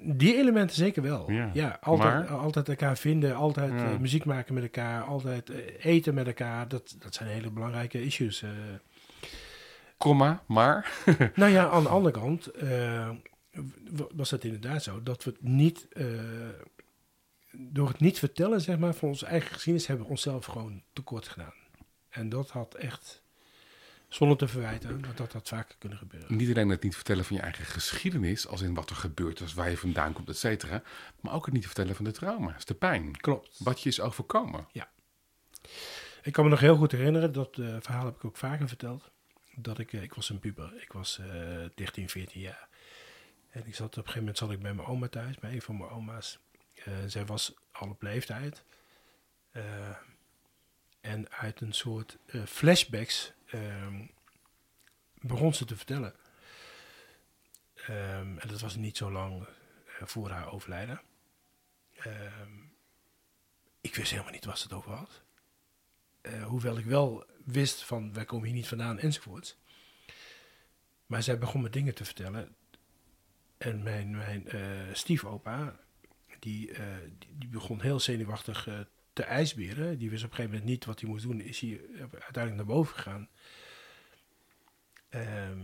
Die elementen zeker wel. Ja. Ja, altijd, Maar? altijd elkaar vinden, altijd Ja. eh, muziek maken met elkaar, altijd eh, eten met elkaar. Dat, dat zijn hele belangrijke issues. eh. Komma, maar. nou ja, aan de andere kant was het inderdaad zo dat we het niet, door het niet vertellen zeg maar, van onze eigen geschiedenis, hebben we onszelf gewoon tekort gedaan. En dat had echt, zonder te verwijten, dat dat had vaker kunnen gebeuren. Niet alleen het niet vertellen van je eigen geschiedenis, als in wat er gebeurd is, waar je vandaan komt, et cetera. Maar ook het niet vertellen van de trauma's, de pijn. Klopt. Wat je is overkomen. Ik kan me nog heel goed herinneren, dat eh, verhaal heb ik ook vaker verteld. Dat ik, eh, ik was een puber, ik was eh 13, 14 jaar. En ik zat op een gegeven moment zat ik bij mijn oma thuis, bij een van mijn oma's. Eh, zij was al op leeftijd. Eh, en uit een soort eh, flashbacks ehm, begon ze te vertellen. Ehm, en dat was niet zo lang eh, voor haar overlijden. Ehm, ik wist helemaal niet waar ze het over had. Eh, hoewel ik wel wist van wij komen hier niet vandaan enzovoorts. Maar zij begon me dingen te vertellen. En mijn, mijn eh, stiefopa, die, die, die begon heel zenuwachtig te ijsberen. Die wist op een gegeven moment niet wat hij moest doen. Is hij uiteindelijk naar boven gegaan. Ehm,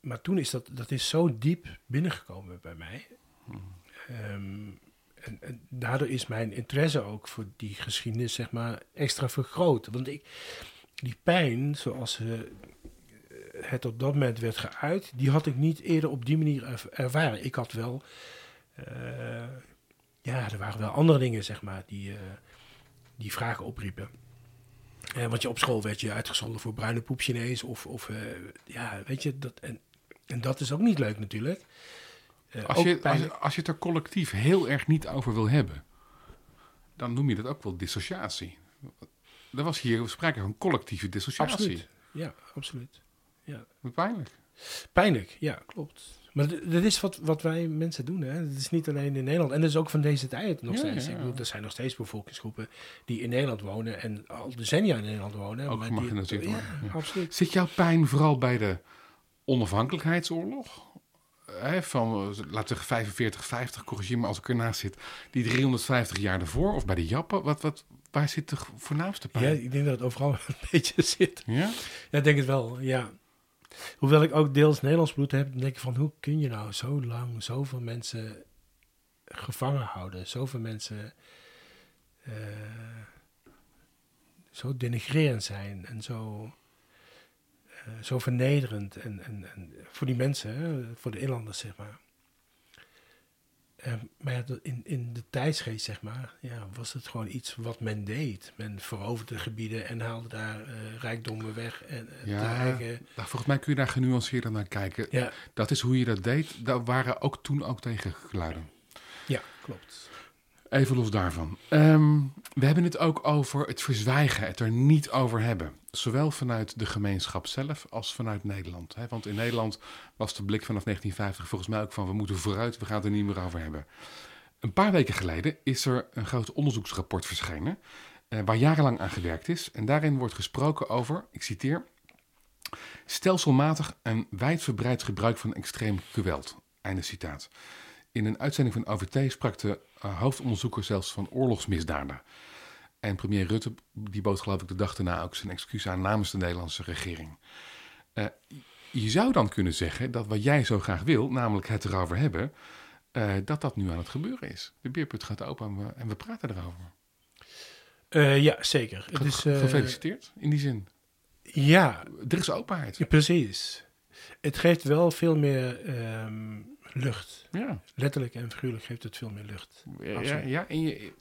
maar toen is dat, dat is zo diep binnengekomen bij mij. Ehm, daardoor is mijn interesse ook voor die geschiedenis, zeg maar, extra vergroot. Want ik, die pijn, zoals eh, het op dat moment werd geuit, die had ik niet eerder op die manier erv- ervaren. Ik had wel, eh, ja, er waren wel andere dingen, zeg maar, die, eh, die vragen opriepen. Eh, want je op school werd je uitgezonden voor bruine poep Chinees of, of eh, ja, weet je, dat, en, en dat is ook niet leuk natuurlijk. Eh, Als je, als, pijnlijk. als je het er collectief heel erg niet over wil hebben, dan noem je dat ook wel dissociatie. Er was hier sprake van collectieve dissociatie. Absoluut. Ja, absoluut. Wat pijnlijk. Pijnlijk, ja, klopt. Maar dat is wat, wat wij mensen doen. Hè. Het is niet alleen in Nederland. En dat is ook van deze tijd nog Ja, steeds. ja. Ik bedoel, er zijn nog steeds bevolkingsgroepen die in Nederland wonen en al decennia in Nederland wonen. Ook maar gemarginaliseerd die, ja, worden, ja. absoluut. Zit jouw pijn vooral bij de onafhankelijkheidsoorlog? hè, van, eh, laten we zeggen 45, 50, corrigeer me als ik ernaast zit, die 350 jaar ervoor, of bij de Jappen, wat, wat, waar zit de voornaamste Ja, pijn? ik denk dat het overal een beetje zit. Ja? Ja, ik denk het wel, ja. Hoewel ik ook deels Nederlands bloed heb, denk ik van hoe kun je nou zo lang zoveel mensen gevangen houden? Zoveel mensen eh, zo denigrerend zijn en zo, eh, zo vernederend. En, en, en voor die mensen, voor de inlanders, zeg maar. Eh, maar ja, in, in de tijdsgeest, zeg maar, ja, was het gewoon iets wat men deed. Men veroverde gebieden en haalde daar eh, rijkdommen weg. En Ja. eigen... Nou, volgens mij kun je daar genuanceerder naar kijken. Ja, Dat is hoe je dat deed. Daar waren ook toen ook tegengeluiden. ja, klopt. Even los daarvan. Ehm, we hebben het ook over het verzwijgen, het er niet over hebben. Zowel vanuit de gemeenschap zelf als vanuit Nederland. Hè? Want in Nederland was de blik vanaf 1950 volgens mij ook van we moeten vooruit, we gaan het er niet meer over hebben. Een paar weken geleden is er een groot onderzoeksrapport verschenen eh, waar jarenlang aan gewerkt is. En daarin wordt gesproken over, ik citeer, stelselmatig en wijdverbreid gebruik van extreem geweld. Einde citaat. In een uitzending van OVT sprak de eh, hoofdonderzoeker zelfs van oorlogsmisdaden. En premier Rutte die bood geloof ik de dag daarna ook zijn excuus aan namens de Nederlandse regering. Eh, je zou dan kunnen zeggen dat wat jij zo graag wil, namelijk het erover hebben, eh, dat dat nu aan het gebeuren is. De beerput gaat open en we, en we praten erover. Ja, zeker. Ge- Gefeliciteerd in die zin. ja, Er is openheid. ja, precies. Het geeft wel veel meer ehm, lucht. Ja, Letterlijk en figuurlijk geeft het veel meer lucht. ja, ja in je,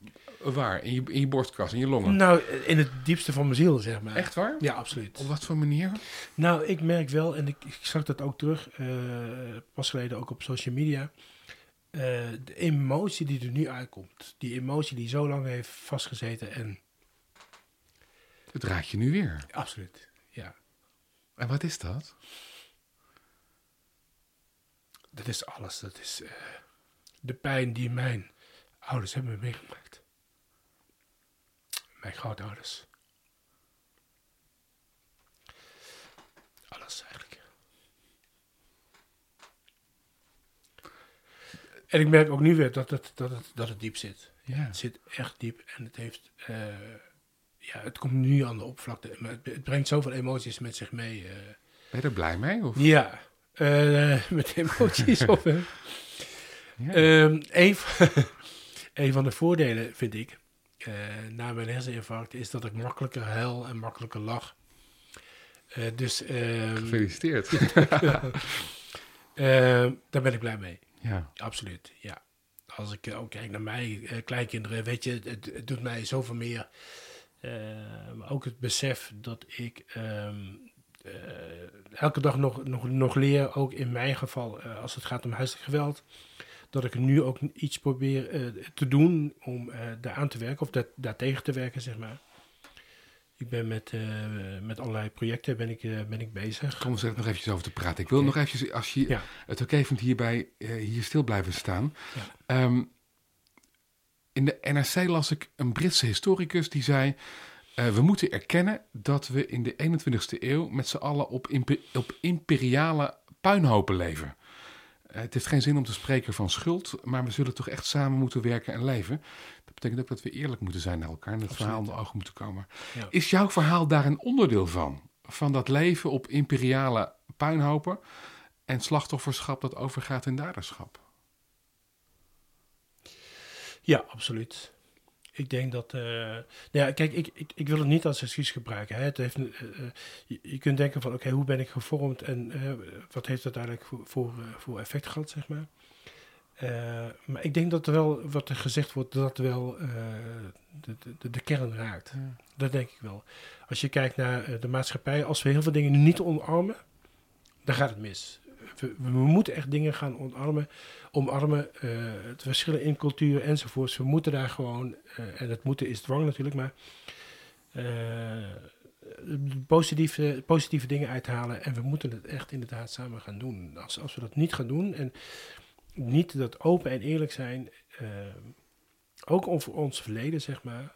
waar? In je, in je borstkas, in je longen. Nou, in het diepste van mijn ziel, zeg maar. Echt waar? Ja, absoluut. Op wat voor manier? Nou, ik merk wel, en ik, ik zag dat ook terug, eh, pas geleden ook op social media. eh, de emotie die er nu uitkomt. Die emotie die zo lang heeft vastgezeten. En Het raakt je nu weer. absoluut, ja. En wat is dat? Dat is alles. Dat is eh, de pijn die mijn ouders hebben meegemaakt. Mijn grootouders. Alles eigenlijk. En ik merk ook nu weer dat het, dat het, dat het diep zit. Ja. Het zit echt diep en het heeft... eh, ja, het komt nu aan de oppervlakte. Maar het, het brengt zoveel emoties met zich mee. eh. Ben je er blij mee? Of? Ja, met emoties op. hè. Ja. Ehm, een, van- een van de voordelen vind ik, eh, na mijn herseninfarct, is dat ik makkelijker huil en makkelijker lach. Eh, dus ehm, Gefeliciteerd. ehm, daar ben ik blij mee. ja. Absoluut, ja. Als ik eh, ook kijk naar mij, eh, kleinkinderen, weet je, het, het doet mij zoveel meer. Eh, maar ook het besef dat ik eh, elke dag nog, nog, nog leer, ook in mijn geval, eh, als het gaat om huiselijk geweld, dat ik nu ook iets probeer eh, te doen om eh daar aan te werken, of dat, daartegen te werken, zeg maar. Ik ben met, eh, met allerlei projecten ben ik, eh, ben ik bezig. Kom er nog eventjes over te praten. Ik wil nog eventjes, als je Ja. het oké vindt, hierbij eh, hier stil blijven staan. Ja. Ehm, in de NRC las ik een Britse historicus die zei... eh, we moeten erkennen dat we in de 21ste eeuw met z'n allen op, op imperiale puinhopen leven. Eh, het heeft geen zin om te spreken van schuld, maar we zullen toch echt samen moeten werken en leven. Dat betekent ook dat we eerlijk moeten zijn naar elkaar en het verhaal onder ogen moeten komen. Ja. Is jouw verhaal daar een onderdeel van? Van dat leven op imperiale puinhopen en slachtofferschap dat overgaat in daderschap? Ja, absoluut. Ik denk dat. eh, nou ja, kijk, ik, ik, ik wil het niet als excuus gebruiken. Hè. Het heeft, eh, eh, je, je kunt denken van: oké, hoe ben ik gevormd en wat heeft dat eigenlijk voor, voor, voor effect gehad, zeg maar. Maar ik denk dat er wel, wat er gezegd wordt, dat wel de, de, de kern raakt. Dat denk ik wel. Als je kijkt naar de maatschappij, als we heel veel dingen niet omarmen, dan gaat het mis. We, we moeten echt dingen gaan omarmen, omarmen eh, het verschillen in cultuur enzovoorts. We moeten daar gewoon, eh, en het moeten is dwang natuurlijk, maar eh, positieve, positieve dingen uithalen. En we moeten het echt inderdaad samen gaan doen. Als, als we dat niet gaan doen en niet dat open en eerlijk zijn, ook over ons verleden, zeg maar,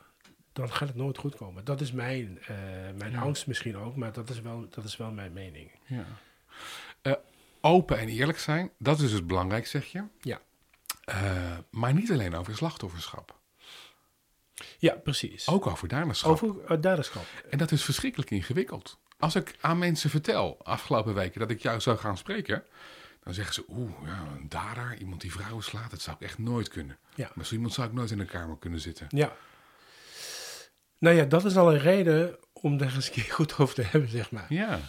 dan gaat het nooit goed komen. Dat is mijn, mijn Ja. angst misschien ook, maar dat is wel, dat is wel mijn mening. Ja. Open en eerlijk zijn. Dat is dus belangrijk, zeg je. Ja. Eh, maar niet alleen over slachtofferschap. Ja, precies. Ook over daderschap. Over uh, daderschap. En dat is verschrikkelijk ingewikkeld. Als ik aan mensen vertel, afgelopen weken, dat ik jou zou gaan spreken... dan zeggen ze, oeh, ja, een dader, iemand die vrouwen slaat... dat zou ik echt nooit kunnen. Ja. Maar zo iemand zou ik nooit in een kamer kunnen zitten. Ja. Nou ja, dat is al een reden om daar eens een keer goed over te hebben, zeg maar. Ja.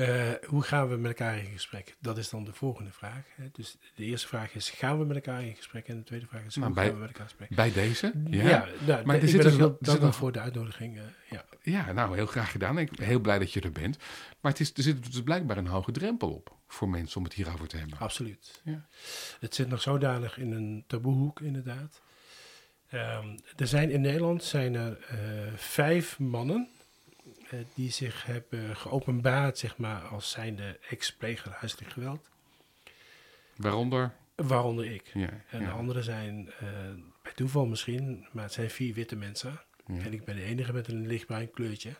Uh, hoe gaan we met elkaar in gesprek? Dat is dan de volgende vraag. Hè? Dus de eerste vraag is, gaan we met elkaar in gesprek? En de tweede vraag is, Nou, hoe bij- gaan we met elkaar in gesprek? Bij deze? Ja. Ja, nou, Maar er zit dus wel- er voor de uitnodiging. eh, ja. Ja, nou, heel graag gedaan. Ik ben heel blij dat je er bent. Maar het is, er zit dus blijkbaar een hoge drempel op voor mensen om het hierover te hebben. Absoluut. Ja. Het zit nog zodanig in een taboehoek, inderdaad. Ehm, er zijn in Nederland zijn er eh, vijf mannen eh, die zich hebben geopenbaard, zeg maar, als zijnde ex-pleger huiselijk geweld. Waaronder, Waaronder ik. ja, En ja, de anderen zijn, eh, bij toeval misschien, maar het zijn vier witte mensen. ja. En ik ben de enige met een lichtbruin kleurtje.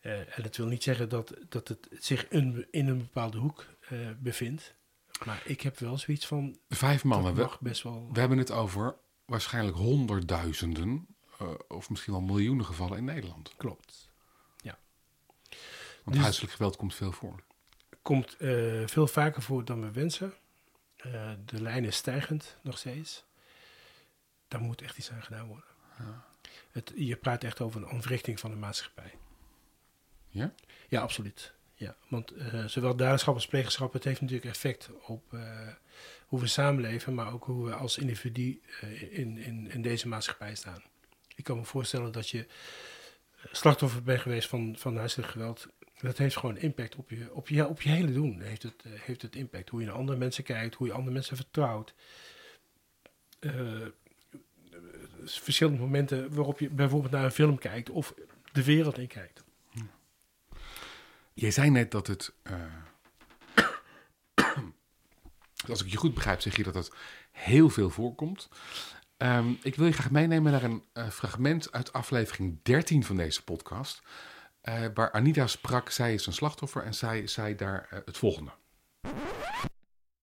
Eh, en dat wil niet zeggen dat, dat het zich in, in een bepaalde hoek eh, bevindt. Maar ik heb wel zoiets van, Vijf mannen. We, best wel... we hebben het over waarschijnlijk honderdduizenden eh, of misschien wel miljoenen gevallen in Nederland. Klopt. Want Dus- huiselijk geweld komt veel voor. Komt eh, veel vaker voor dan we wensen. Eh, de lijn is stijgend nog steeds. Daar moet echt iets aan gedaan worden. Ja. Het, je praat echt over een ontwrichting van de maatschappij. Ja? Ja, absoluut. Ja, want eh, zowel daderschap als pleegschap, het heeft natuurlijk effect op hoe we samenleven, maar ook hoe we als individu in, in, in deze maatschappij staan. Ik kan me voorstellen dat je slachtoffer bent geweest van, van huiselijk geweld. Dat heeft gewoon impact op je, op je, op je hele doen. Heeft het, eh, heeft het impact. Hoe je naar andere mensen kijkt, hoe je andere mensen vertrouwt. Eh, verschillende momenten waarop je bijvoorbeeld naar een film kijkt of de wereld in kijkt. Jij zei net dat het. eh, als ik je goed begrijp, zeg je dat het heel veel voorkomt. Ehm, ik wil je graag meenemen naar een eh, fragment uit aflevering 13 van deze podcast. Eh, waar Anita sprak, zij is een slachtoffer en zij zei daar eh, het volgende.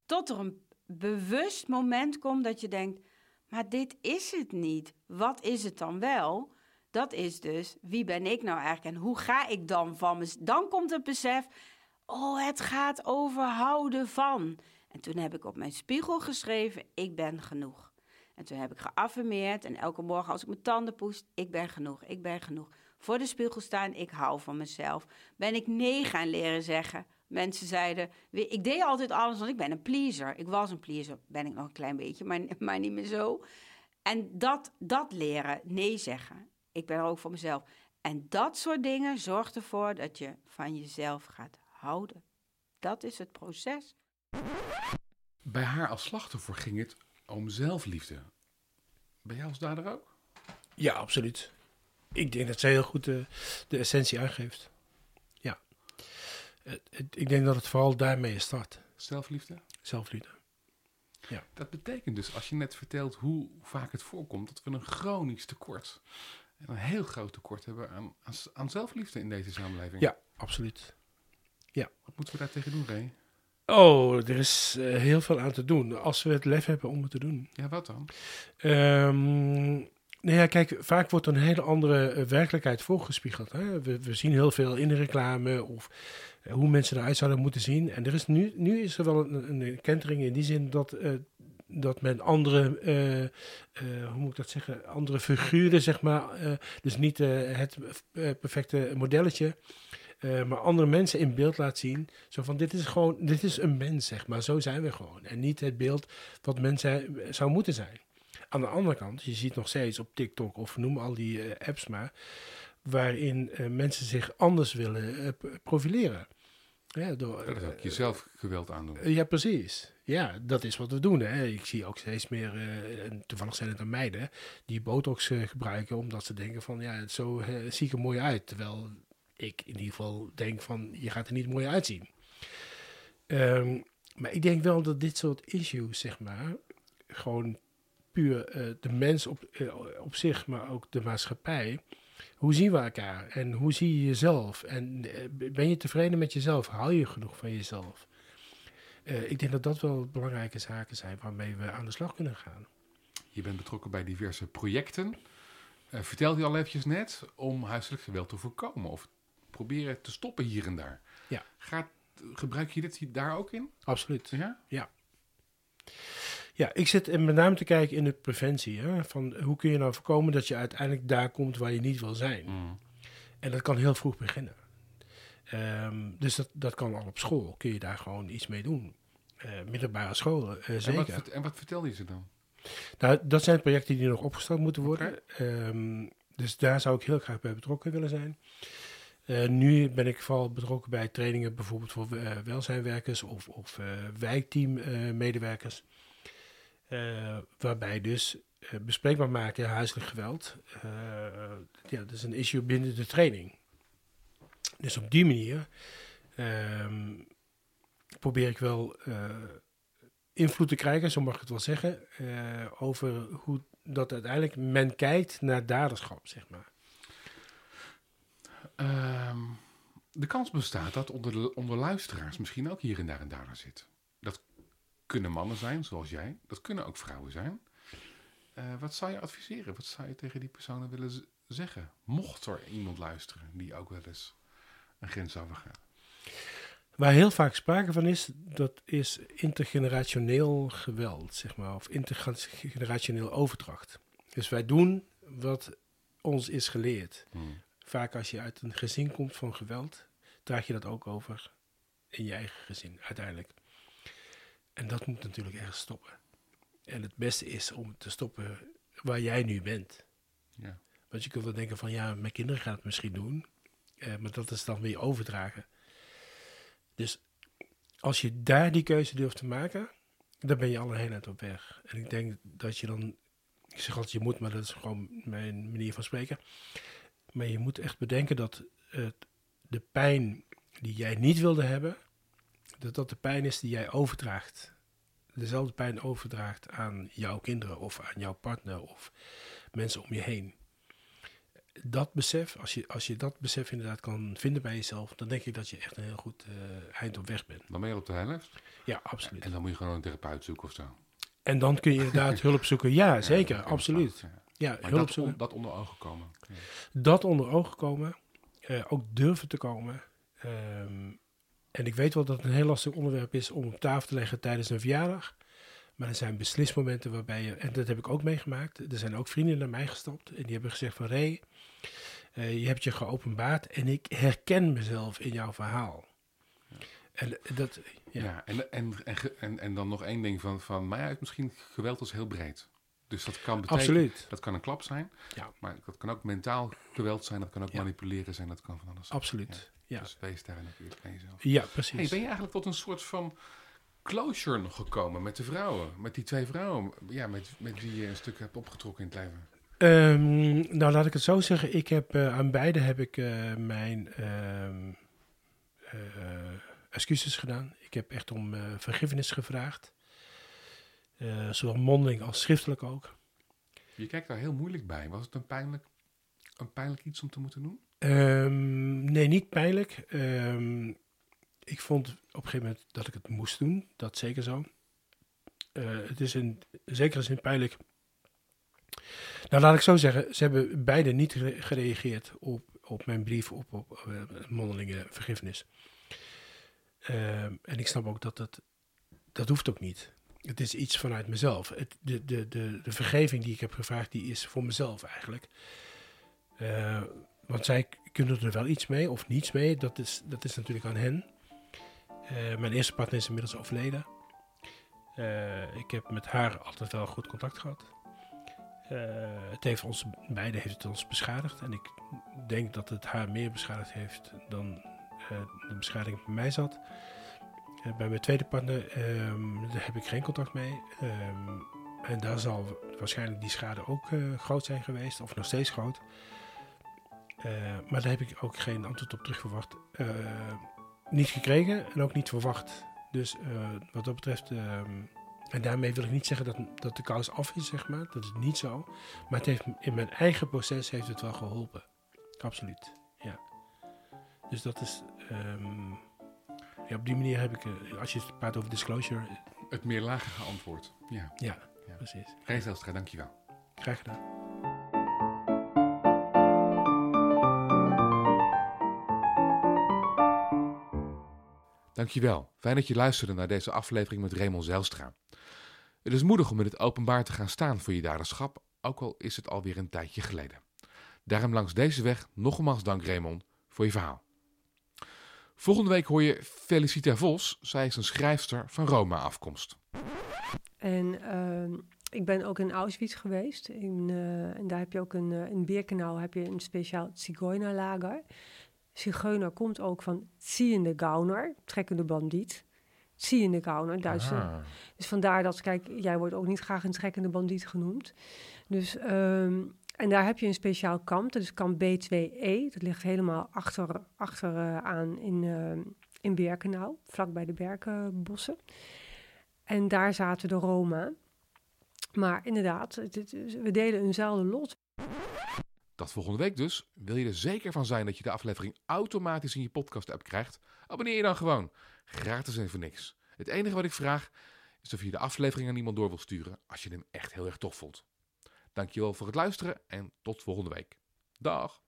tot er een bewust moment komt dat je denkt: maar dit is het niet. Wat is het dan wel? Dat is dus wie ben ik nou eigenlijk en hoe ga ik dan van me? Dan komt het besef: oh, het gaat over houden van. En toen heb ik op mijn spiegel geschreven: ik ben genoeg. En toen heb ik geaffirmeerd en elke morgen als ik mijn tanden poest: ik ben genoeg, ik ben genoeg. Voor de spiegel staan, ik hou van mezelf. Ben ik nee gaan leren zeggen. Mensen zeiden, ik deed altijd alles, want ik ben een pleaser. Ik was een pleaser, ben ik nog een klein beetje, maar, maar niet meer zo. En dat, dat leren, nee zeggen. Ik ben er ook voor mezelf. En dat soort dingen zorgt ervoor dat je van jezelf gaat houden. Dat is het proces. Bij haar als slachtoffer ging het om zelfliefde. Bij jou als dader ook? Ja, absoluut. Ik denk dat zij heel goed de, de essentie aangeeft. Ja. Het- het- ik denk dat het vooral daarmee start. Zelfliefde? Zelfliefde. Dat betekent dus, als je net vertelt hoe vaak het voorkomt, dat we een chronisch tekort, en een heel groot tekort hebben aan, aan, aan zelfliefde in deze samenleving. Ja, absoluut. Wat moeten we daar tegen doen, Ray? Oh, er is eh, heel veel aan te doen. Als we het lef hebben om het te doen. Ja, wat dan? Ehm nou ja, kijk, vaak wordt een hele andere eh, werkelijkheid voorgespiegeld. Hè? We, we zien heel veel in de reclame of eh, hoe mensen eruit zouden moeten zien. En er is nu, nu is er wel een, een kentering in die zin dat, eh, dat men andere, hoe moet ik dat zeggen, andere figuren, zeg maar, dus niet het perfecte modelletje, maar andere mensen in beeld laat zien. Zo van, dit is gewoon, dit is een mens, zeg maar, zo zijn we gewoon. En niet het beeld wat mensen zou moeten zijn. Aan de andere kant, je ziet nog steeds op TikTok of noem al die eh, apps maar, waarin eh, mensen zich anders willen eh, profileren. Ja, door, Dat is ook jezelf geweld aandoen. ja, precies. Ja, dat is wat we doen. Hè. Ik zie ook steeds meer, en toevallig zijn het dan meiden, die botox gebruiken omdat ze denken van, ja, zo eh, zie ik er mooi uit. Terwijl ik in ieder geval denk van, je gaat er niet mooi uitzien. Ehm, maar ik denk wel dat dit soort issues, zeg maar, gewoon puur eh, de mens op, eh, op zich, maar ook de maatschappij. Hoe zien we elkaar en hoe zie je jezelf? En eh, ben je tevreden met jezelf? Hou je genoeg van jezelf? ik denk dat dat wel belangrijke zaken zijn waarmee we aan de slag kunnen gaan. Je bent betrokken bij diverse projecten. Vertelde je al eventjes net om huiselijk geweld te voorkomen of proberen te stoppen hier en daar. Ja. Gaat, gebruik je dit daar ook in? Absoluut. Ja? Ja. Ja, ik zit met name te kijken in de preventie. Hè? Van hoe kun je nou voorkomen dat je uiteindelijk daar komt waar je niet wil zijn. Mm. En dat kan heel vroeg beginnen. Ehm, dus dat, dat kan al op school. Kun je daar gewoon iets mee doen. Uh, middelbare scholen, uh, zeker. En wat, en wat vertel je ze dan? Nou, dat zijn projecten die nog opgestart moeten worden. Okay. Um, dus daar zou ik heel graag bij betrokken willen zijn. Uh, nu ben ik vooral betrokken bij trainingen bijvoorbeeld voor welzijnwerkers of, of wijkteammedewerkers. waarbij dus bespreekbaar maken huiselijk geweld. ja, dat is een issue binnen de training. Dus op die manier um, probeer ik wel invloed te krijgen, zo mag ik het wel zeggen, over hoe dat uiteindelijk men kijkt naar daderschap, zeg maar. Um, de kans bestaat dat onder, de, onder luisteraars misschien ook hier en daar een dader zit. Kunnen mannen zijn, zoals jij. Dat kunnen ook vrouwen zijn. Uh, wat zou je adviseren? Wat zou je tegen die personen willen zeggen? Mocht er iemand luisteren die ook wel eens een grens overgaat. Waar heel vaak sprake van is, dat is intergenerationeel geweld, zeg maar, of intergenerationeel overdracht. Dus wij doen wat ons is geleerd. Hmm. Vaak als je uit een gezin komt van geweld, draag je dat ook over in je eigen gezin, uiteindelijk. En dat moet natuurlijk ergens stoppen. En het beste is om te stoppen waar jij nu bent. Ja. Want je kunt wel denken van, ja, mijn kinderen gaan het misschien doen. Eh, maar dat is dan weer overdragen. Dus als je daar die keuze durft te maken, dan ben je al een heel eind op weg. En ik denk dat je dan, ik zeg altijd je moet, maar dat is gewoon mijn manier van spreken. Maar je moet echt bedenken dat het, de pijn die jij niet wilde hebben, dat dat de pijn is die jij overdraagt. Dezelfde pijn overdraagt aan jouw kinderen of aan jouw partner of mensen om je heen. Dat besef, als je, als je dat besef inderdaad kan vinden bij jezelf, dan denk ik dat je echt een heel goed uh, eind op weg bent. Dan ben je op de helft? Ja, absoluut. En dan moet je gewoon een therapeut zoeken of zo? En dan kun je inderdaad hulp zoeken. Ja, zeker, ja, absoluut. Ja, hulp dat, zoeken. on, dat onder ogen komen. Dat onder ogen komen. Uh, ook durven te komen. Um, en ik weet wel dat het een heel lastig onderwerp is om op tafel te leggen tijdens een verjaardag. Maar er zijn beslismomenten waarbij je, en dat heb ik ook meegemaakt, er zijn ook vrienden naar mij gestapt en die hebben gezegd van Ray, uh, je hebt je geopenbaard en ik herken mezelf in jouw verhaal. Ja. En dat, ja. ja en, en, en, en, en dan nog één ding van, van mij uit, misschien geweld is heel breed. Dus dat kan betekenen, Absoluut. dat kan een klap zijn, Ja. maar dat kan ook mentaal geweld zijn, dat kan ook Ja. manipuleren zijn, dat kan van alles zijn. Absoluut. Ja, Dus wees daar natuurlijk bij jezelf. ja precies. Hey, ben je eigenlijk tot een soort van closure nog gekomen met de vrouwen? Met die twee vrouwen, ja, met, met wie je een stuk hebt opgetrokken in het leven? Ehm, nou, laat ik het zo zeggen. Ik heb eh, aan beide heb ik eh, mijn ehm, eh, excuses gedaan. Ik heb echt om vergiffenis gevraagd. Eh, zowel mondeling als schriftelijk ook. Je kijkt daar heel moeilijk bij. Was het een pijnlijk, een pijnlijk iets om te moeten doen? Ehm, nee, niet pijnlijk. Ehm, ik vond op een gegeven moment dat ik het moest doen. Dat zeker zo. Eh, het is in zekere zin pijnlijk. Nou, laat ik zo zeggen. Ze hebben beide niet gere- gereageerd op, op mijn brief op, op eh, mondelinge vergiffenis. Ehm, en ik snap ook dat dat... Dat hoeft ook niet. Het is iets vanuit mezelf. Het, de, de, de, de vergeving die ik heb gevraagd, die is voor mezelf eigenlijk. Eh, want zij kunnen er wel iets mee of niets mee. Dat is, dat is natuurlijk aan hen. Eh, mijn eerste partner is inmiddels overleden. Eh, ik heb met haar altijd wel goed contact gehad. Eh, het heeft ons, beide heeft het ons beschadigd. En ik denk dat het haar meer beschadigd heeft dan de beschadiging bij mij zat. Eh, bij mijn tweede partner ehm, daar heb ik geen contact mee. Ehm, en daar zal waarschijnlijk die schade ook eh, groot zijn geweest, of nog steeds groot. Eh, maar daar heb ik ook geen antwoord op terugverwacht. Eh, niet gekregen en ook niet verwacht. Dus wat dat betreft. ehm, en daarmee wil ik niet zeggen dat, dat de kous af is, zeg maar. Dat is niet zo. Maar het heeft, in mijn eigen proces heeft het wel geholpen. Absoluut. Ja. Dus dat is. Ja, op die manier heb ik, eh, als je het praat over disclosure, eh, Het meerlagige antwoord. Ja. ja, Ja. precies. Rees Zelstra, dankjewel. Graag gedaan. Dankjewel. Fijn dat je luisterde naar deze aflevering met Raymond Zijlstra. Het is moedig om in het openbaar te gaan staan voor je daderschap, ook al is het alweer een tijdje geleden. Daarom langs deze weg nogmaals dank Raymond voor je verhaal. Volgende week hoor je Felicita Vos. Zij is een schrijfster van Roma-afkomst. En ehm, ik ben ook in Auschwitz geweest. In, eh, en daar heb je ook een, eh, in Birkenau heb je een speciaal Zigeunerlager. Zigeuner komt ook van ziende Gauner, trekkende bandiet. Ziende Gauner, Duitse. Ah. Dus vandaar dat, kijk, jij wordt ook niet graag een trekkende bandiet genoemd. Dus, ehm, en daar heb je een speciaal kamp, dat is kamp B2E. Dat ligt helemaal achter, achter eh, in, ehm, in Birkenau, vlakbij de berkenbossen. En daar zaten de Roma. Maar inderdaad, we delen eenzelfde lot. Dat volgende week dus. Wil je er zeker van zijn dat je de aflevering automatisch in je podcast-app krijgt? Abonneer je dan gewoon. Gratis en voor niks. Het enige wat ik vraag is of je de aflevering aan iemand door wil sturen als je hem echt heel erg tof vond. Dankjewel voor het luisteren en tot volgende week. Dag!